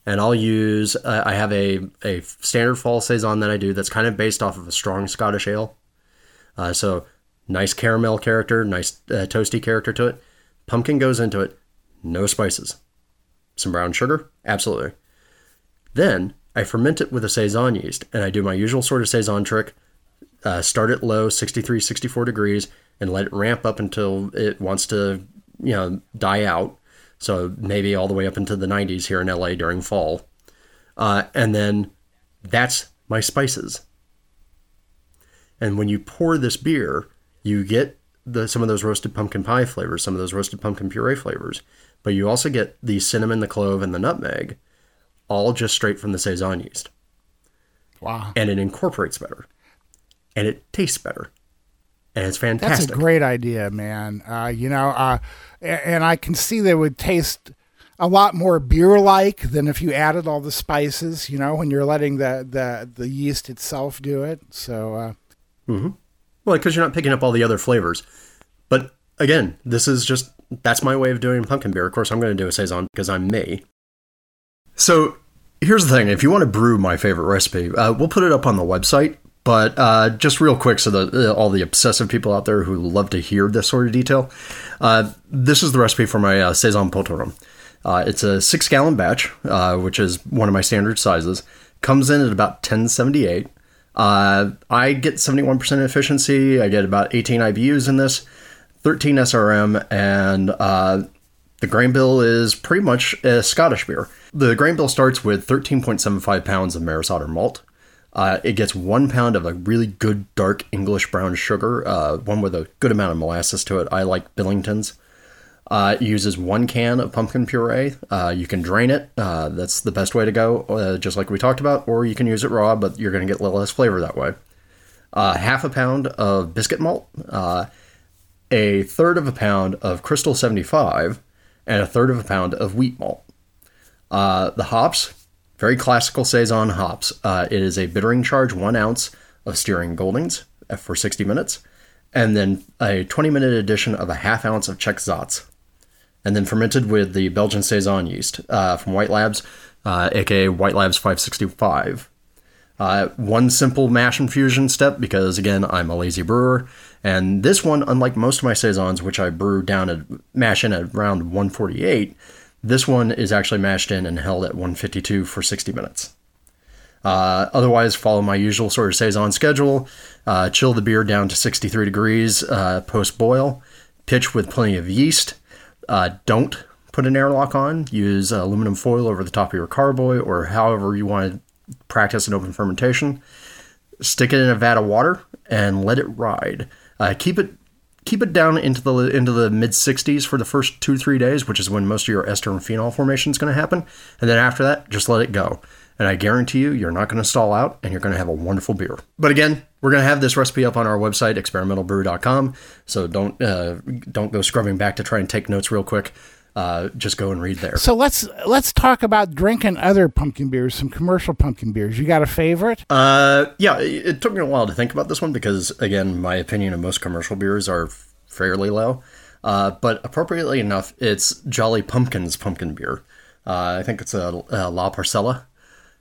And I'll use, uh, I have a, a standard fall saison that I do that's kind of based off of a strong Scottish ale. Uh, so nice caramel character, nice uh, toasty character to it. Pumpkin goes into it, no spices. Some brown sugar, absolutely. Then I ferment it with a saison yeast, and I do my usual sort of saison trick. Uh, start it low, 63, 64 degrees, and let it ramp up until it wants to, you know, die out. So maybe all the way up into the 90s here in LA during fall. Uh, and then that's my spices. And when you pour this beer, you get the some of those roasted pumpkin pie flavors, some of those roasted pumpkin puree flavors, but you also get the cinnamon, the clove, and the nutmeg all just straight from the Saison yeast. Wow. And it incorporates better. And it tastes better. And it's fantastic. That's a great idea, man. Uh, you know, uh, and I can see they would taste a lot more beer like than if you added all the spices, you know, when you're letting the, the, the yeast itself do it. So, uh, mm-hmm. well, because you're not picking up all the other flavors. But again, this is just that's my way of doing pumpkin beer. Of course, I'm going to do a saison because I'm me. So here's the thing: if you want to brew my favorite recipe, uh, we'll put it up on the website. But uh, just real quick, so that uh, all the obsessive people out there who love to hear this sort of detail, uh, this is the recipe for my uh, saison potorum. Uh, it's a six gallon batch, which is one of my standard sizes. Comes in at about 1078. I get 71% efficiency. I get about 18 IBUs in this, 13 SRM, and the grain bill is pretty much a Scottish beer. The grain bill starts with 13.75 pounds of Maris Otter malt. Uh, it gets one pound of a really good dark English brown sugar, uh, one with a good amount of molasses to it. I like Billingtons. Uh, it uses one can of pumpkin puree. Uh, you can drain it. Uh, that's the best way to go, uh, just like we talked about. Or you can use it raw, but you're going to get a little less flavor that way. half a pound of biscuit malt, a third of a pound of Crystal 75, and a third of a pound of wheat malt. The hops, very classical Saison hops. Uh, it is a bittering charge, one ounce of Styrian Goldings for 60 minutes, and then a 20 minute addition of a half ounce of Czech Saaz, and then fermented with the Belgian Saison yeast uh, from White Labs, aka uh, White Labs 565. Uh, one simple mash infusion step because again I'm a lazy brewer, and this one, unlike most of my saisons, which I brew down at mash in at around 148, this one is actually mashed in and held at 152 for 60 minutes. Uh, otherwise, follow my usual sort of saison schedule. Uh, chill the beer down to 63 degrees uh, post boil. Pitch with plenty of yeast. Uh, don't put an airlock on. Use aluminum foil over the top of your carboy or however you want to practice an open fermentation. Stick it in a vat of water and let it ride. Uh, keep it keep it down into the into the mid 60s for the first two three days, which is when most of your ester and phenol formation is going to happen, and then after that, just let it go. And I guarantee you, you're not going to stall out, and you're going to have a wonderful beer. But again, we're gonna have this recipe up on our website, experimentalbrew.com. So don't uh, don't go scrubbing back to try and take notes real quick. Uh, just go and read there. So let's let's talk about drinking other pumpkin beers, some commercial pumpkin beers. You got a favorite? Uh, yeah, it, it took me a while to think about this one because, again, my opinion of most commercial beers are fairly low. Uh, but appropriately enough, it's Jolly Pumpkins pumpkin beer. Uh, I think it's a, a La Parcela,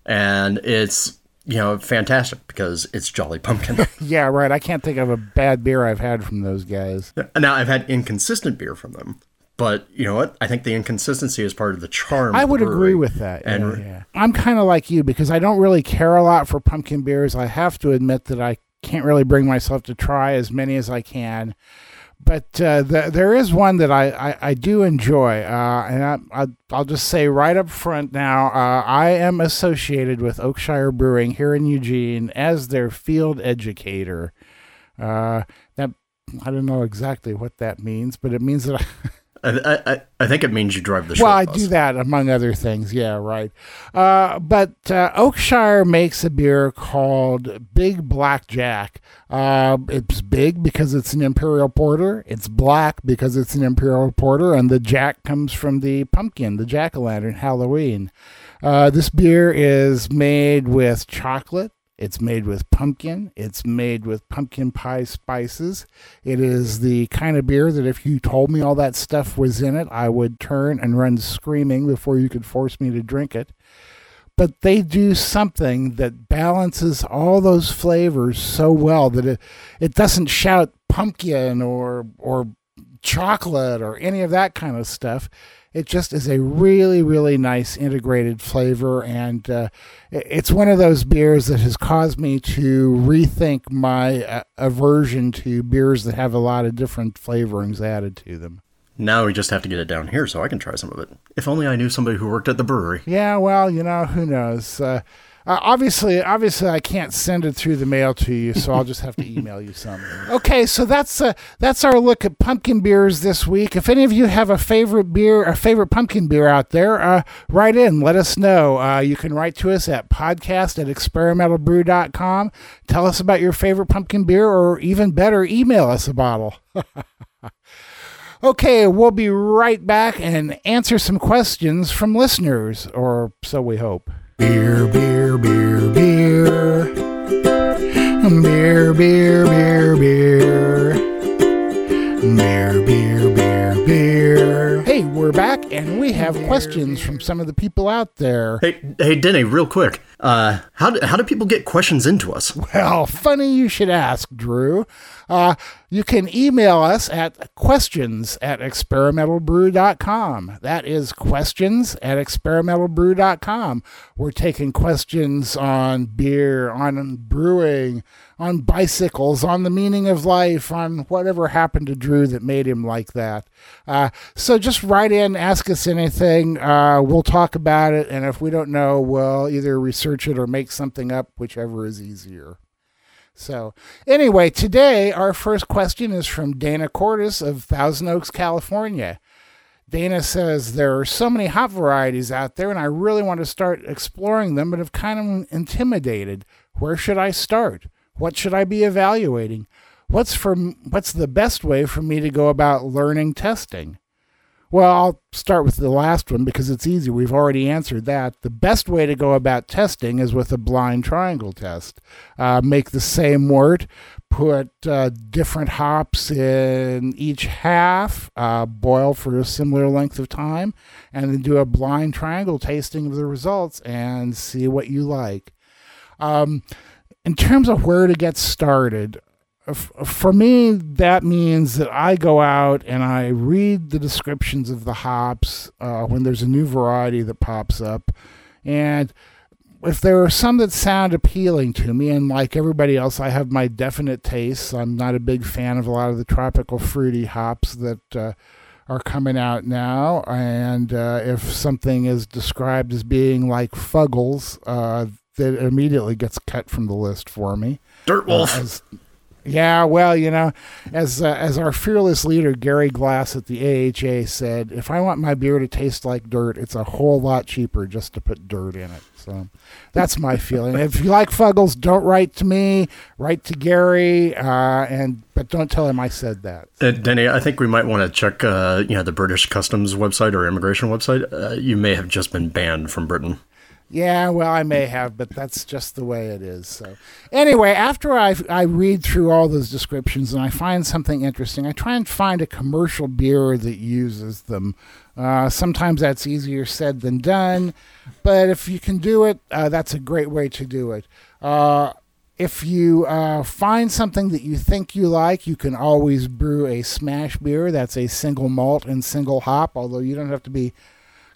and it's you know fantastic because it's Jolly Pumpkin. yeah, right. I can't think of a bad beer I've had from those guys. now I've had inconsistent beer from them, but you know what? I think the inconsistency is part of the charm. I would agree with that. And yeah, yeah. I'm kind of like you because I don't really care a lot for pumpkin beers. I have to admit that I can't really bring myself to try as many as I can. But uh, the, there is one that I, I, I do enjoy, uh, and I, I, I'll just say right up front now, uh, I am associated with Oakshire Brewing here in Eugene as their field educator. Uh, that I don't know exactly what that means, but it means that I, I, I, I think it means you drive the short well, I bus. do that among other things. Yeah, right. Uh, but uh, Oakshire makes a beer called Big Black Jack. Uh, it's big because it's an imperial porter. It's black because it's an imperial porter, and the jack comes from the pumpkin, the jack o' lantern, Halloween. Uh, this beer is made with chocolate. It's made with pumpkin. It's made with pumpkin pie spices. It is the kind of beer that if you told me all that stuff was in it, I would turn and run screaming before you could force me to drink it. But they do something that balances all those flavors so well that it, it doesn't shout pumpkin or or chocolate or any of that kind of stuff. It just is a really, really nice integrated flavor, and uh, it's one of those beers that has caused me to rethink my uh, aversion to beers that have a lot of different flavorings added to them. Now we just have to get it down here so I can try some of it. If only I knew somebody who worked at the brewery. Yeah, well, you know, who knows? Uh, uh, obviously, obviously, I can't send it through the mail to you, so I'll just have to email you some. Okay, so that's uh, that's our look at pumpkin beers this week. If any of you have a favorite beer, a favorite pumpkin beer out there, uh, write in. Let us know. Uh, you can write to us at podcast at experimentalbrew.com. Tell us about your favorite pumpkin beer, or even better, email us a bottle. Okay, we'll be right back and answer some questions from listeners, or so we hope. Beer, beer, beer, beer. Beer, beer, beer, beer. Beer, beer, beer, beer. Hey, we're back and we have questions from some of the people out there. Hey, hey, Denny, real quick. Uh, how do, how do people get questions into us? Well, funny you should ask, Drew. Uh, you can email us at questions at experimentalbrew.com. That is questions at experimentalbrew.com. We're taking questions on beer, on brewing, on bicycles, on the meaning of life, on whatever happened to Drew that made him like that. Uh, so just write in, ask us anything. Uh, we'll talk about it. And if we don't know, we'll either research it or make something up, whichever is easier. So, anyway, today our first question is from Dana Cordes of Thousand Oaks, California. Dana says there are so many hop varieties out there, and I really want to start exploring them, but have kind of intimidated. Where should I start? What should I be evaluating? What's for what's the best way for me to go about learning testing? Well, I'll start with the last one because it's easy. We've already answered that. The best way to go about testing is with a blind triangle test. Uh, make the same wort, put uh, different hops in each half, uh, boil for a similar length of time, and then do a blind triangle tasting of the results and see what you like. Um, in terms of where to get started, for me, that means that I go out and I read the descriptions of the hops uh, when there's a new variety that pops up. And if there are some that sound appealing to me, and like everybody else, I have my definite tastes. I'm not a big fan of a lot of the tropical fruity hops that uh, are coming out now. And uh, if something is described as being like Fuggles, uh, that immediately gets cut from the list for me. Dirt Wolf. As, Yeah, well, you know, as uh, as our fearless leader Gary Glass at the AHA said, if I want my beer to taste like dirt, it's a whole lot cheaper just to put dirt in it. So that's my feeling. If you like Fuggles, don't write to me. Write to Gary, uh, and but don't tell him I said that. Uh, Denny, I think we might want to check, uh, you know, the British Customs website or immigration website. Uh, you may have just been banned from Britain. Yeah, well, I may have, but that's just the way it is. So, anyway, after I I read through all those descriptions and I find something interesting, I try and find a commercial beer that uses them. Uh, sometimes that's easier said than done, but if you can do it, uh, that's a great way to do it. Uh, if you uh, find something that you think you like, you can always brew a smash beer. That's a single malt and single hop, although you don't have to be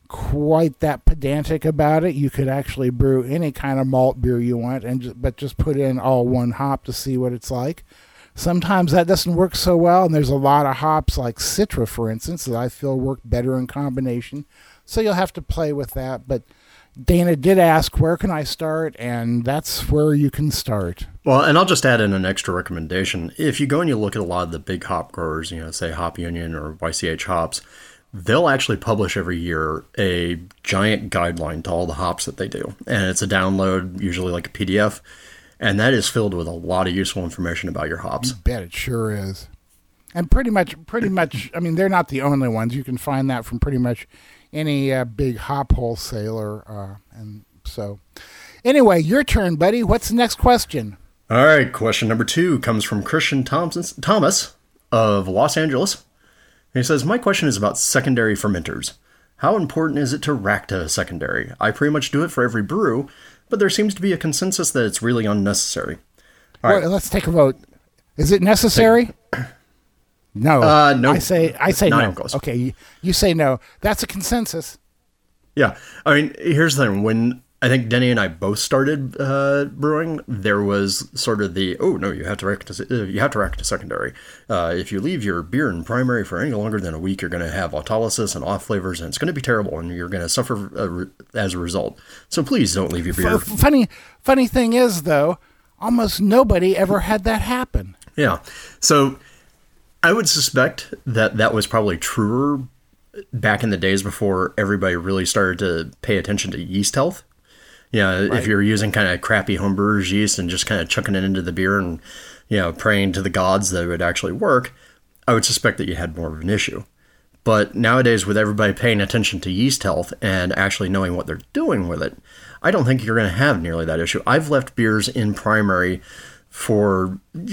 quite that pedantic about it. You could actually brew any kind of malt beer you want, and just, but just put in all one hop to see what it's like. Sometimes that doesn't work so well, and there's a lot of hops like Citra, for instance, that I feel work better in combination. So you'll have to play with that. But Dana did ask, where can I start? And that's where you can start. Well, and I'll just add in an extra recommendation. If you go and you look at a lot of the big hop growers, you know, say Hop Union or YCH Hops, they'll actually publish every year a giant guideline to all the hops that they do. And it's a download, usually like a PDF. And that is filled with a lot of useful information about your hops. I bet it sure is. And pretty much, pretty much, I mean, they're not the only ones. You can find that from pretty much any uh, big hop wholesaler. Uh, and so, anyway, your turn, buddy. What's the next question? All right. Question number two comes from Christian Thompson, Thomas of Los Angeles. He says, My question is about secondary fermenters. How important is it to rack to a secondary? I pretty much do it for every brew, but there seems to be a consensus that it's really unnecessary. All right, well, let's take a vote. Is it necessary? no. Uh, no. I say I say no. Okay, you say no. That's a consensus. Yeah. I mean, here's the thing. When I think Denny and I both started uh, brewing. There was sort of the oh no, you have to rack to, uh, you have to rack to secondary. Uh, if you leave your beer in primary for any longer than a week, you're going to have autolysis and off flavors, and it's going to be terrible, and you're going to suffer uh, as a result. So please don't leave your beer. Funny, funny thing is though, almost nobody ever had that happen. Yeah. So I would suspect that that was probably truer back in the days before everybody really started to pay attention to yeast health. Yeah, right. if you're using kind of crappy homebrewers yeast and just kind of chucking it into the beer and you know praying to the gods that it would actually work, I would suspect that you had more of an issue. But nowadays, with everybody paying attention to yeast health and actually knowing what they're doing with it, I don't think you're going to have nearly that issue. I've left beers in primary for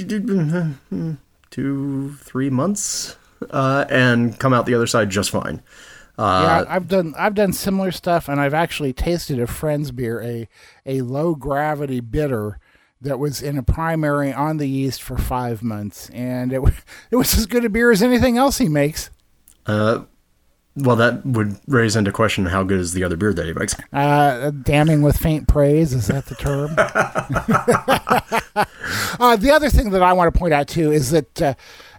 two, three months uh, and come out the other side just fine. Uh, yeah, I've done I've done similar stuff, and I've actually tasted a friend's beer, a a low gravity bitter that was in a primary on the yeast for five months, and it it was as good a beer as anything else he makes. Uh, well, that would raise into question how good is the other beer that he makes. Uh, damning with faint praise is that the term? uh, the other thing that I want to point out too is that, uh,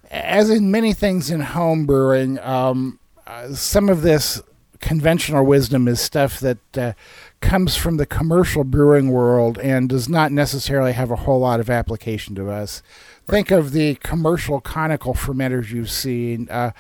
as in many things in home brewing, um, uh, some of this conventional wisdom is stuff that uh, comes from the commercial brewing world and does not necessarily have a whole lot of application to us. Right. Think of the commercial conical fermenters you've seen. Uh,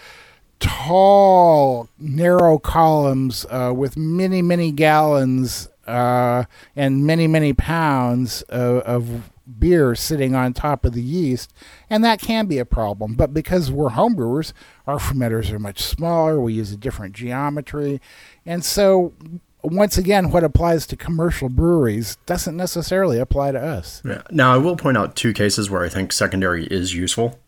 tall, narrow columns uh, with many, many gallons uh, and many, many pounds of, of beer sitting on top of the yeast, and that can be a problem. But because we're homebrewers, our fermenters are much smaller, we use a different geometry, and so once again, what applies to commercial breweries doesn't necessarily apply to us. Yeah. Now, I will point out two cases where I think secondary is useful.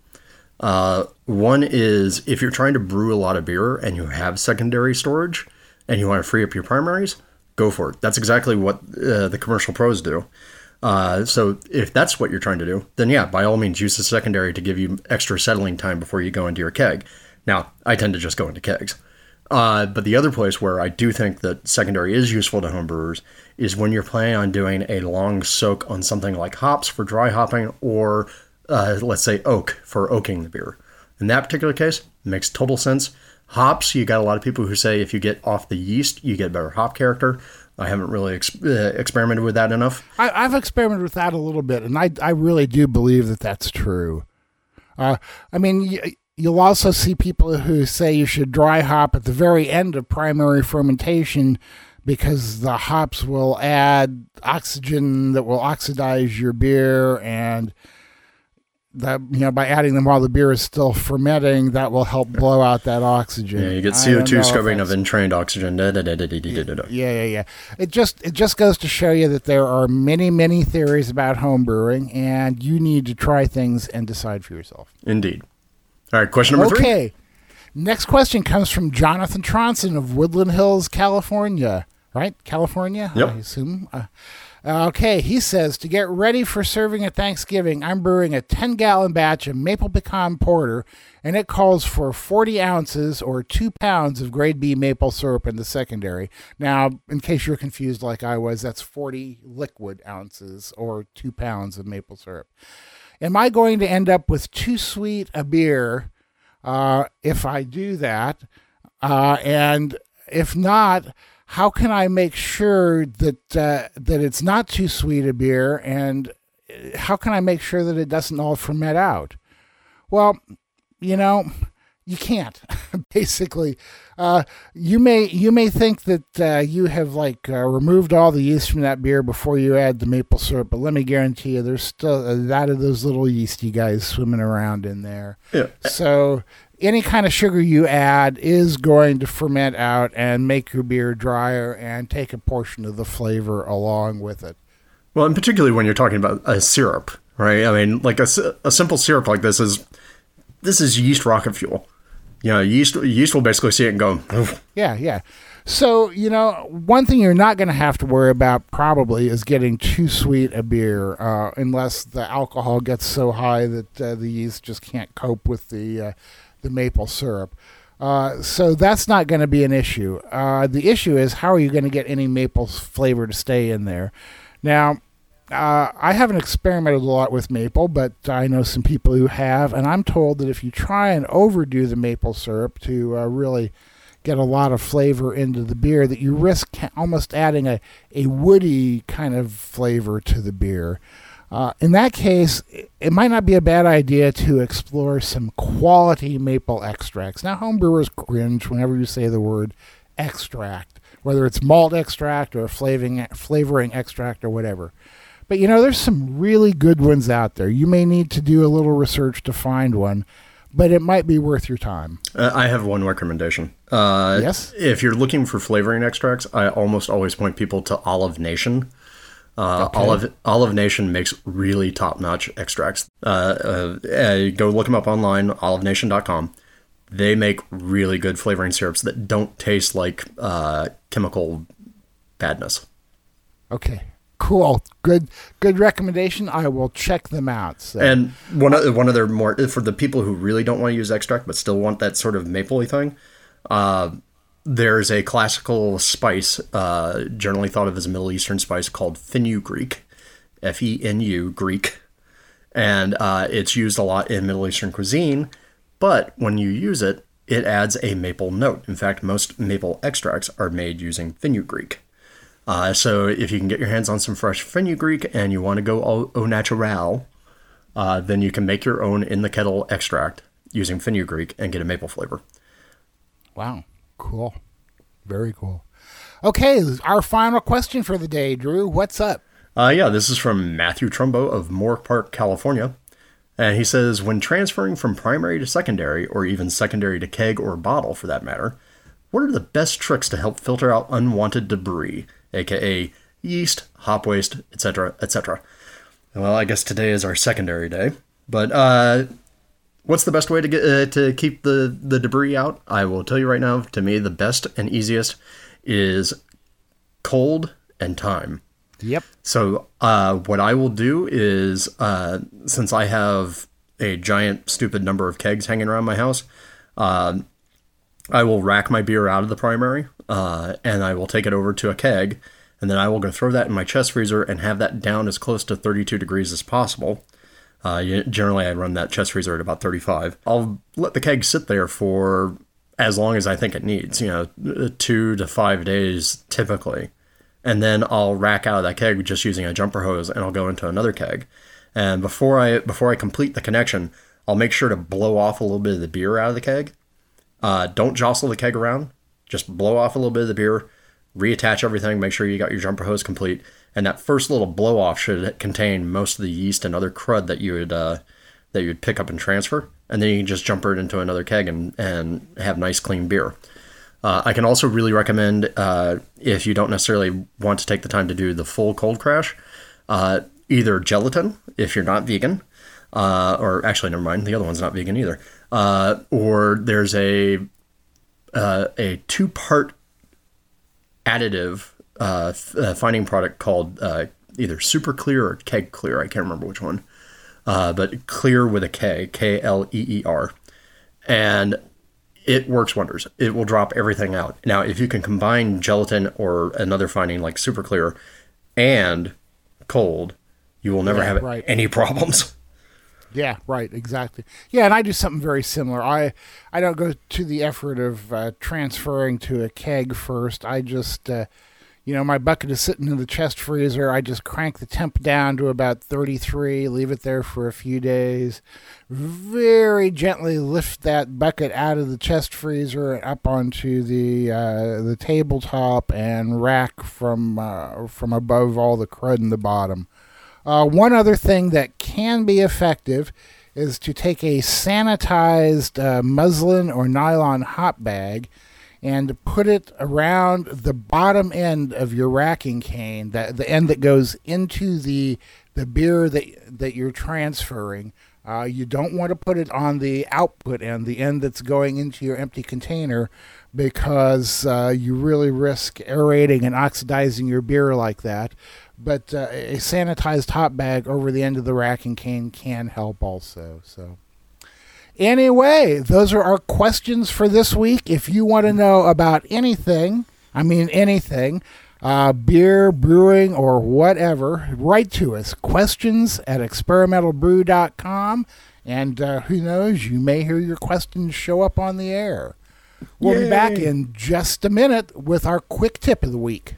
Uh, one is if you're trying to brew a lot of beer and you have secondary storage and you want to free up your primaries, go for it. That's exactly what uh, the commercial pros do. Uh, so if that's what you're trying to do, then yeah, by all means, use the secondary to give you extra settling time before you go into your keg. Now, I tend to just go into kegs. Uh, but the other place where I do think that secondary is useful to homebrewers is when you're planning on doing a long soak on something like hops for dry hopping or, uh, let's say, oak for oaking the beer. In that particular case, makes total sense. Hops, you got a lot of people who say if you get off the yeast, you get better hop character. I haven't really ex- uh, experimented with that enough. I, I've experimented with that a little bit, and I, I really do believe that that's true. Uh, I mean, y- you'll also see people who say you should dry hop at the very end of primary fermentation because the hops will add oxygen that will oxidize your beer and that you know by adding them while the beer is still fermenting that will help blow out that oxygen Yeah, you get I don't know CO2 scrubbing of entrained oxygen. Da, da, da, yeah, yeah, yeah. It just it just goes to show you that there are many, many theories about home brewing, and you need to try things and decide for yourself. Indeed. All right, question number three. Okay. Next question comes from Jonathan Tronson of Woodland Hills, California. Right, California. Yep. I assume. Uh, okay, he says to get ready for serving at Thanksgiving, I'm brewing a 10 gallon batch of maple pecan porter, and it calls for 40 ounces or two pounds of grade B maple syrup in the secondary. Now, in case you're confused like I was, that's 40 liquid ounces or two pounds of maple syrup. Am I going to end up with too sweet a beer uh, if I do that? Uh, and if not, how can I make sure that uh, that it's not too sweet a beer? And uh, how can I make sure that it doesn't all ferment out? Well, you know, you can't. Basically, uh, you may you may think that uh, you have like uh, removed all the yeast from that beer before you add the maple syrup, but let me guarantee you, there's still a lot of those little yeasty guys swimming around in there. Yeah. So any kind of sugar you add is going to ferment out and make your beer drier and take a portion of the flavor along with it. Well, and particularly when you're talking about a syrup, right? I mean, like a, a simple syrup like this is this is yeast rocket fuel. You know, yeast yeast will basically see it and go, "Oof." Yeah, yeah. So, you know, one thing you're not going to have to worry about probably is getting too sweet a beer, uh, unless the alcohol gets so high that uh, the yeast just can't cope with the uh, the maple syrup. Uh, so that's not going to be an issue. Uh, the issue is how are you going to get any maple flavor to stay in there? Now, uh, I haven't experimented a lot with maple, but I know some people who have, and I'm told that if you try and overdo the maple syrup to uh, really get a lot of flavor into the beer, that you risk almost adding a, a woody kind of flavor to the beer. Uh, in that case, it- might not be a bad idea to explore some quality maple extracts. Now, homebrewers cringe whenever you say the word extract, whether it's malt extract or flavoring flavoring extract or whatever. But you know, there's some really good ones out there. You may need to do a little research to find one, but it might be worth your time. Uh, I have one recommendation. Uh, Yes? If you're looking for flavoring extracts, I almost always point people to Olive Nation. Uh, Olive Olive Nation makes really top notch extracts. Uh, uh, uh, go look them up online, olivenation.com. They make really good flavoring syrups that don't taste like uh, chemical badness. Okay. Cool. Good good recommendation. I will check them out. So. And one of one of their more for the people who really don't want to use extract but still want that sort of mapley thing. There's a classical spice, uh, generally thought of as a Middle Eastern spice called fenugreek, F E N U Greek, and uh, it's used a lot in Middle Eastern cuisine. But when you use it, it adds a maple note. In fact, most maple extracts are made using fenugreek. Uh, so if you can get your hands on some fresh fenugreek and you want to go au, au natural, uh, then you can make your own in the kettle extract using fenugreek and get a maple flavor. Wow. Cool. Very cool. Okay, our final question for the day, Drew. What's up? Uh, yeah, this is from Matthew Trumbo of Moorpark, California. And he says when transferring from primary to secondary, or even secondary to keg or bottle for that matter, what are the best tricks to help filter out unwanted debris, aka yeast, hop waste, etc., etc.? Well, I guess today is our secondary day, but uh, what's the best way to get uh, to keep the the debris out? I will tell you right now. To me, the best and easiest is cold and time. Yep. So, uh, what I will do is, uh, since I have a giant, stupid number of kegs hanging around my house, uh, I will rack my beer out of the primary, uh, and I will take it over to a keg, and then I will go throw that in my chest freezer and have that down as close to 32 degrees as possible. Uh, generally, I run that chest freezer at about 35. I'll let the keg sit there for as long as I think it needs, you know, two to five days typically. And then I'll rack out of that keg just using a jumper hose and I'll go into another keg. And before I before I complete the connection, I'll make sure to blow off a little bit of the beer out of the keg. Uh, don't jostle the keg around. Just blow off a little bit of the beer, reattach everything, make sure you got your jumper hose complete, and that first little blow off should contain most of the yeast and other crud that you would uh, that you'd pick up and transfer, and then you can just jumper it into another keg and and have nice clean beer. Uh, I can also really recommend uh, if you don't necessarily want to take the time to do the full cold crash, uh, either gelatin if you're not vegan, uh, or actually never mind, the other one's not vegan either, uh, or there's a uh, a two part additive uh, uh, fining product called uh, either Super Kleer or Keg Clear. I can't remember which one, uh, but Clear with a K, K L E E R, and it works wonders. It will drop everything out. Now, if you can combine gelatin or another fining like Super Kleer and cold, you will never Yeah, have right. any problems. Yeah, right, exactly. Yeah, and I do something very similar. I I don't go to the effort of uh, transferring to a keg first. I just, uh, you know, my bucket is sitting in the chest freezer. I just crank the temp down to about 33, leave it there for a few days, very gently lift that bucket out of the chest freezer and up onto the uh, the tabletop and rack from uh, from above all the crud in the bottom. Uh, one other thing that can be effective is to take a sanitized uh, muslin or nylon hop bag and put it around the bottom end of your racking cane, that the end that goes into the the beer that that you're transferring. Uh, you don't want to put it on the output end, the end that's going into your empty container, because uh, you really risk aerating and oxidizing your beer like that but uh, a sanitized hop bag over the end of the racking cane can help also. So, anyway, those are our questions for this week. If you want to know about anything, I mean anything, uh, beer, brewing, or whatever, write to us. Questions at experimentalbrew.com. And uh, who knows, you may hear your questions show up on the air. We'll be back in just a minute with our quick tip of the week.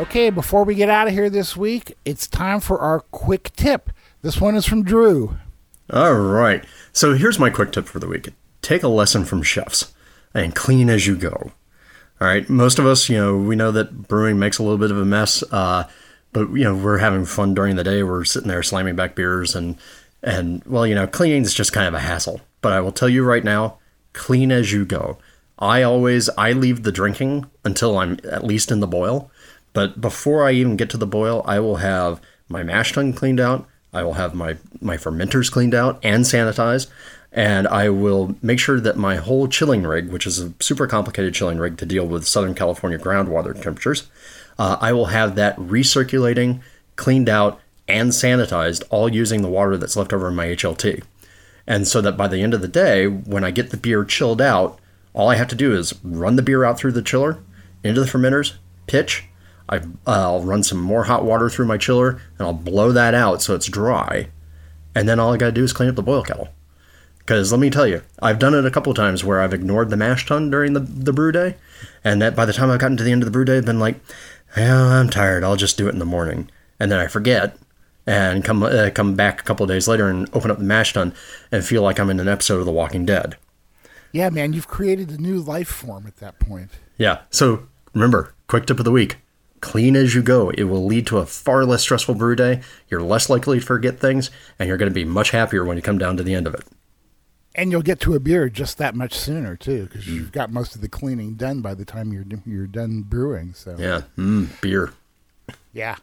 Okay, before we get out of here this week, it's time for our quick tip. This one is from Drew. All right. So here's my quick tip for the week take a lesson from chefs and clean as you go. All right. Most of us, you know, we know that brewing makes a little bit of a mess, uh, but, you know, we're having fun during the day. We're sitting there slamming back beers and, and well, you know, cleaning is just kind of a hassle. But I will tell you right now clean as you go. I always I leave the drinking until I'm at least in the boil. But before I even get to the boil, I will have my mash tun cleaned out. I will have my my fermenters cleaned out and sanitized, and I will make sure that my whole chilling rig, which is a super complicated chilling rig to deal with Southern California groundwater temperatures, uh, I will have that recirculating, cleaned out, and sanitized, all using the water that's left over in my HLT. And so that by the end of the day, when I get the beer chilled out, all I have to do is run the beer out through the chiller, into the fermenters, pitch. I, I'll run some more hot water through my chiller, and I'll blow that out so it's dry. And then all I got to do is clean up the boil kettle. Because let me tell you, I've done it a couple times where I've ignored the mash tun during the, the brew day, and that by the time I've gotten to the end of the brew day, I've been like, "Yeah, I'm tired. I'll just do it in the morning." And then I forget, and come uh, come back a couple of days later and open up the mash tun and feel like I'm in an episode of The Walking Dead. Yeah, man, you've created a new life form at that point. Yeah. So remember, quick tip of the week. Clean as you go. It will lead to a far less stressful brew day. You're less likely to forget things, and you're going to be much happier when you come down to the end of it. And you'll get to a beer just that much sooner too, because you've got most of the cleaning done by the time you're you're done brewing. So Yeah. Mm, beer. Yeah.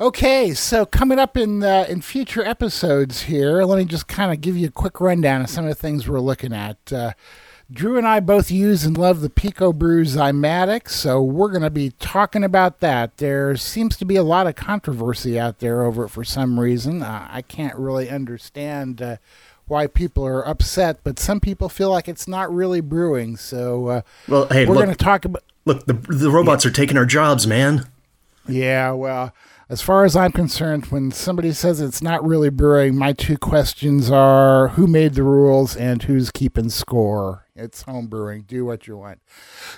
Okay, so coming up in uh, in future episodes here, let me just kind of give you a quick rundown of some of the things we're looking at. Uh, Drew and I both use and love the PicoBrew Zymatic, so we're going to be talking about that. There seems to be a lot of controversy out there over it for some reason. Uh, I can't really understand uh, why people are upset, but some people feel like it's not really brewing. So uh, Well, hey, we're going to talk about. look, the, the robots are taking our jobs, man. Yeah, well, as far as I'm concerned, when somebody says it's not really brewing, my two questions are who made the rules and who's keeping score. It's home brewing. Do what you want.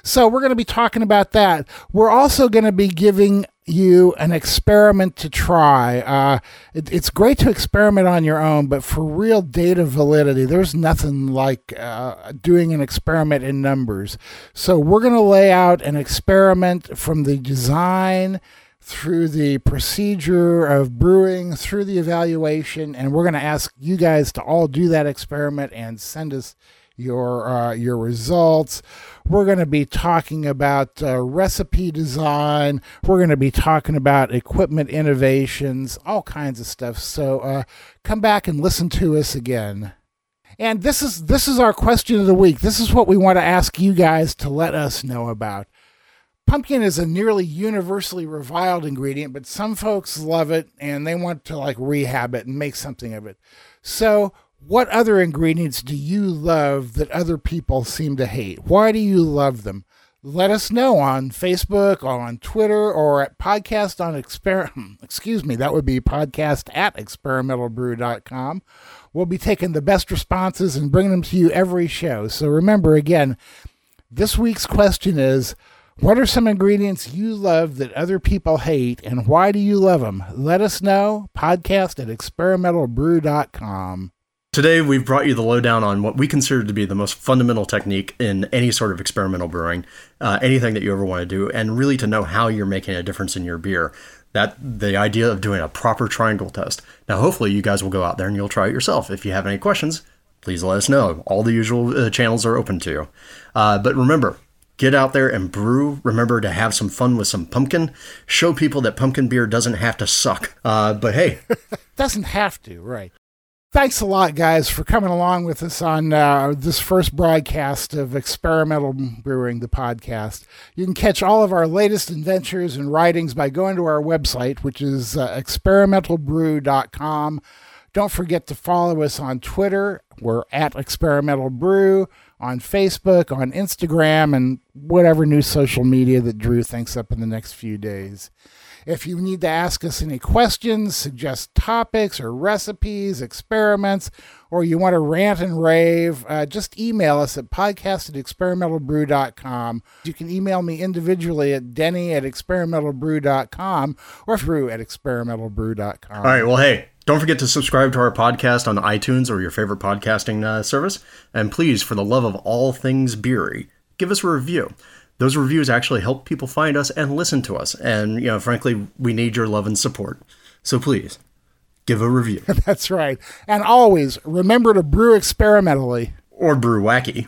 So, we're going to be talking about that. We're also going to be giving you an experiment to try. Uh, it, it's great to experiment on your own, but for real data validity, there's nothing like uh, doing an experiment in numbers. So, we're going to lay out an experiment from the design through the procedure of brewing, through the evaluation, and we're going to ask you guys to all do that experiment and send us your uh, your results. We're going to be talking about uh, recipe design. We're going to be talking about equipment innovations, all kinds of stuff. So uh, come back and listen to us again. And this is this is our question of the week. This is what we want to ask you guys to let us know about. Pumpkin is a nearly universally reviled ingredient, but some folks love it and they want to like rehab it and make something of it. So, what other ingredients do you love that other people seem to hate? Why do you love them? Let us know on Facebook or on Twitter or at podcast on experiment. Hmm, excuse me, that would be podcast at experimentalbrew.com. We'll be taking the best responses and bringing them to you every show. So remember again, this week's question is what are some ingredients you love that other people hate, and why do you love them? Let us know. Podcast at experimentalbrew.com. Today, we've brought you the lowdown on what we consider to be the most fundamental technique in any sort of experimental brewing, uh, anything that you ever want to do, and really to know how you're making a difference in your beer. That the idea of doing a proper triangle test. Now, hopefully, you guys will go out there and you'll try it yourself. If you have any questions, please let us know. All the usual uh, channels are open to you. Uh, but remember, Get out there and brew. Remember to have some fun with some pumpkin. Show people that pumpkin beer doesn't have to suck. Uh, but hey, doesn't have to, right? Thanks a lot, guys, for coming along with us on uh, this first broadcast of Experimental Brewing, the podcast. You can catch all of our latest adventures and writings by going to our website, which is uh, experimentalbrew.com. Don't forget to follow us on Twitter. We're at Experimental Brew on Facebook, on Instagram, and whatever new social media that Drew thinks up in the next few days. If you need to ask us any questions, suggest topics or recipes, experiments, or you want to rant and rave, uh, just email us at podcast at experimentalbrew.com. You can email me individually at denny at experimentalbrew.com or drew at experimentalbrew.com. All right, well, hey, don't forget to subscribe to our podcast on iTunes or your favorite podcasting uh, service. And please, for the love of all things beery, give us a review. Those reviews actually help people find us and listen to us. And, you know, frankly, we need your love and support. So please, give a review. That's right. And always remember to brew experimentally or brew wacky.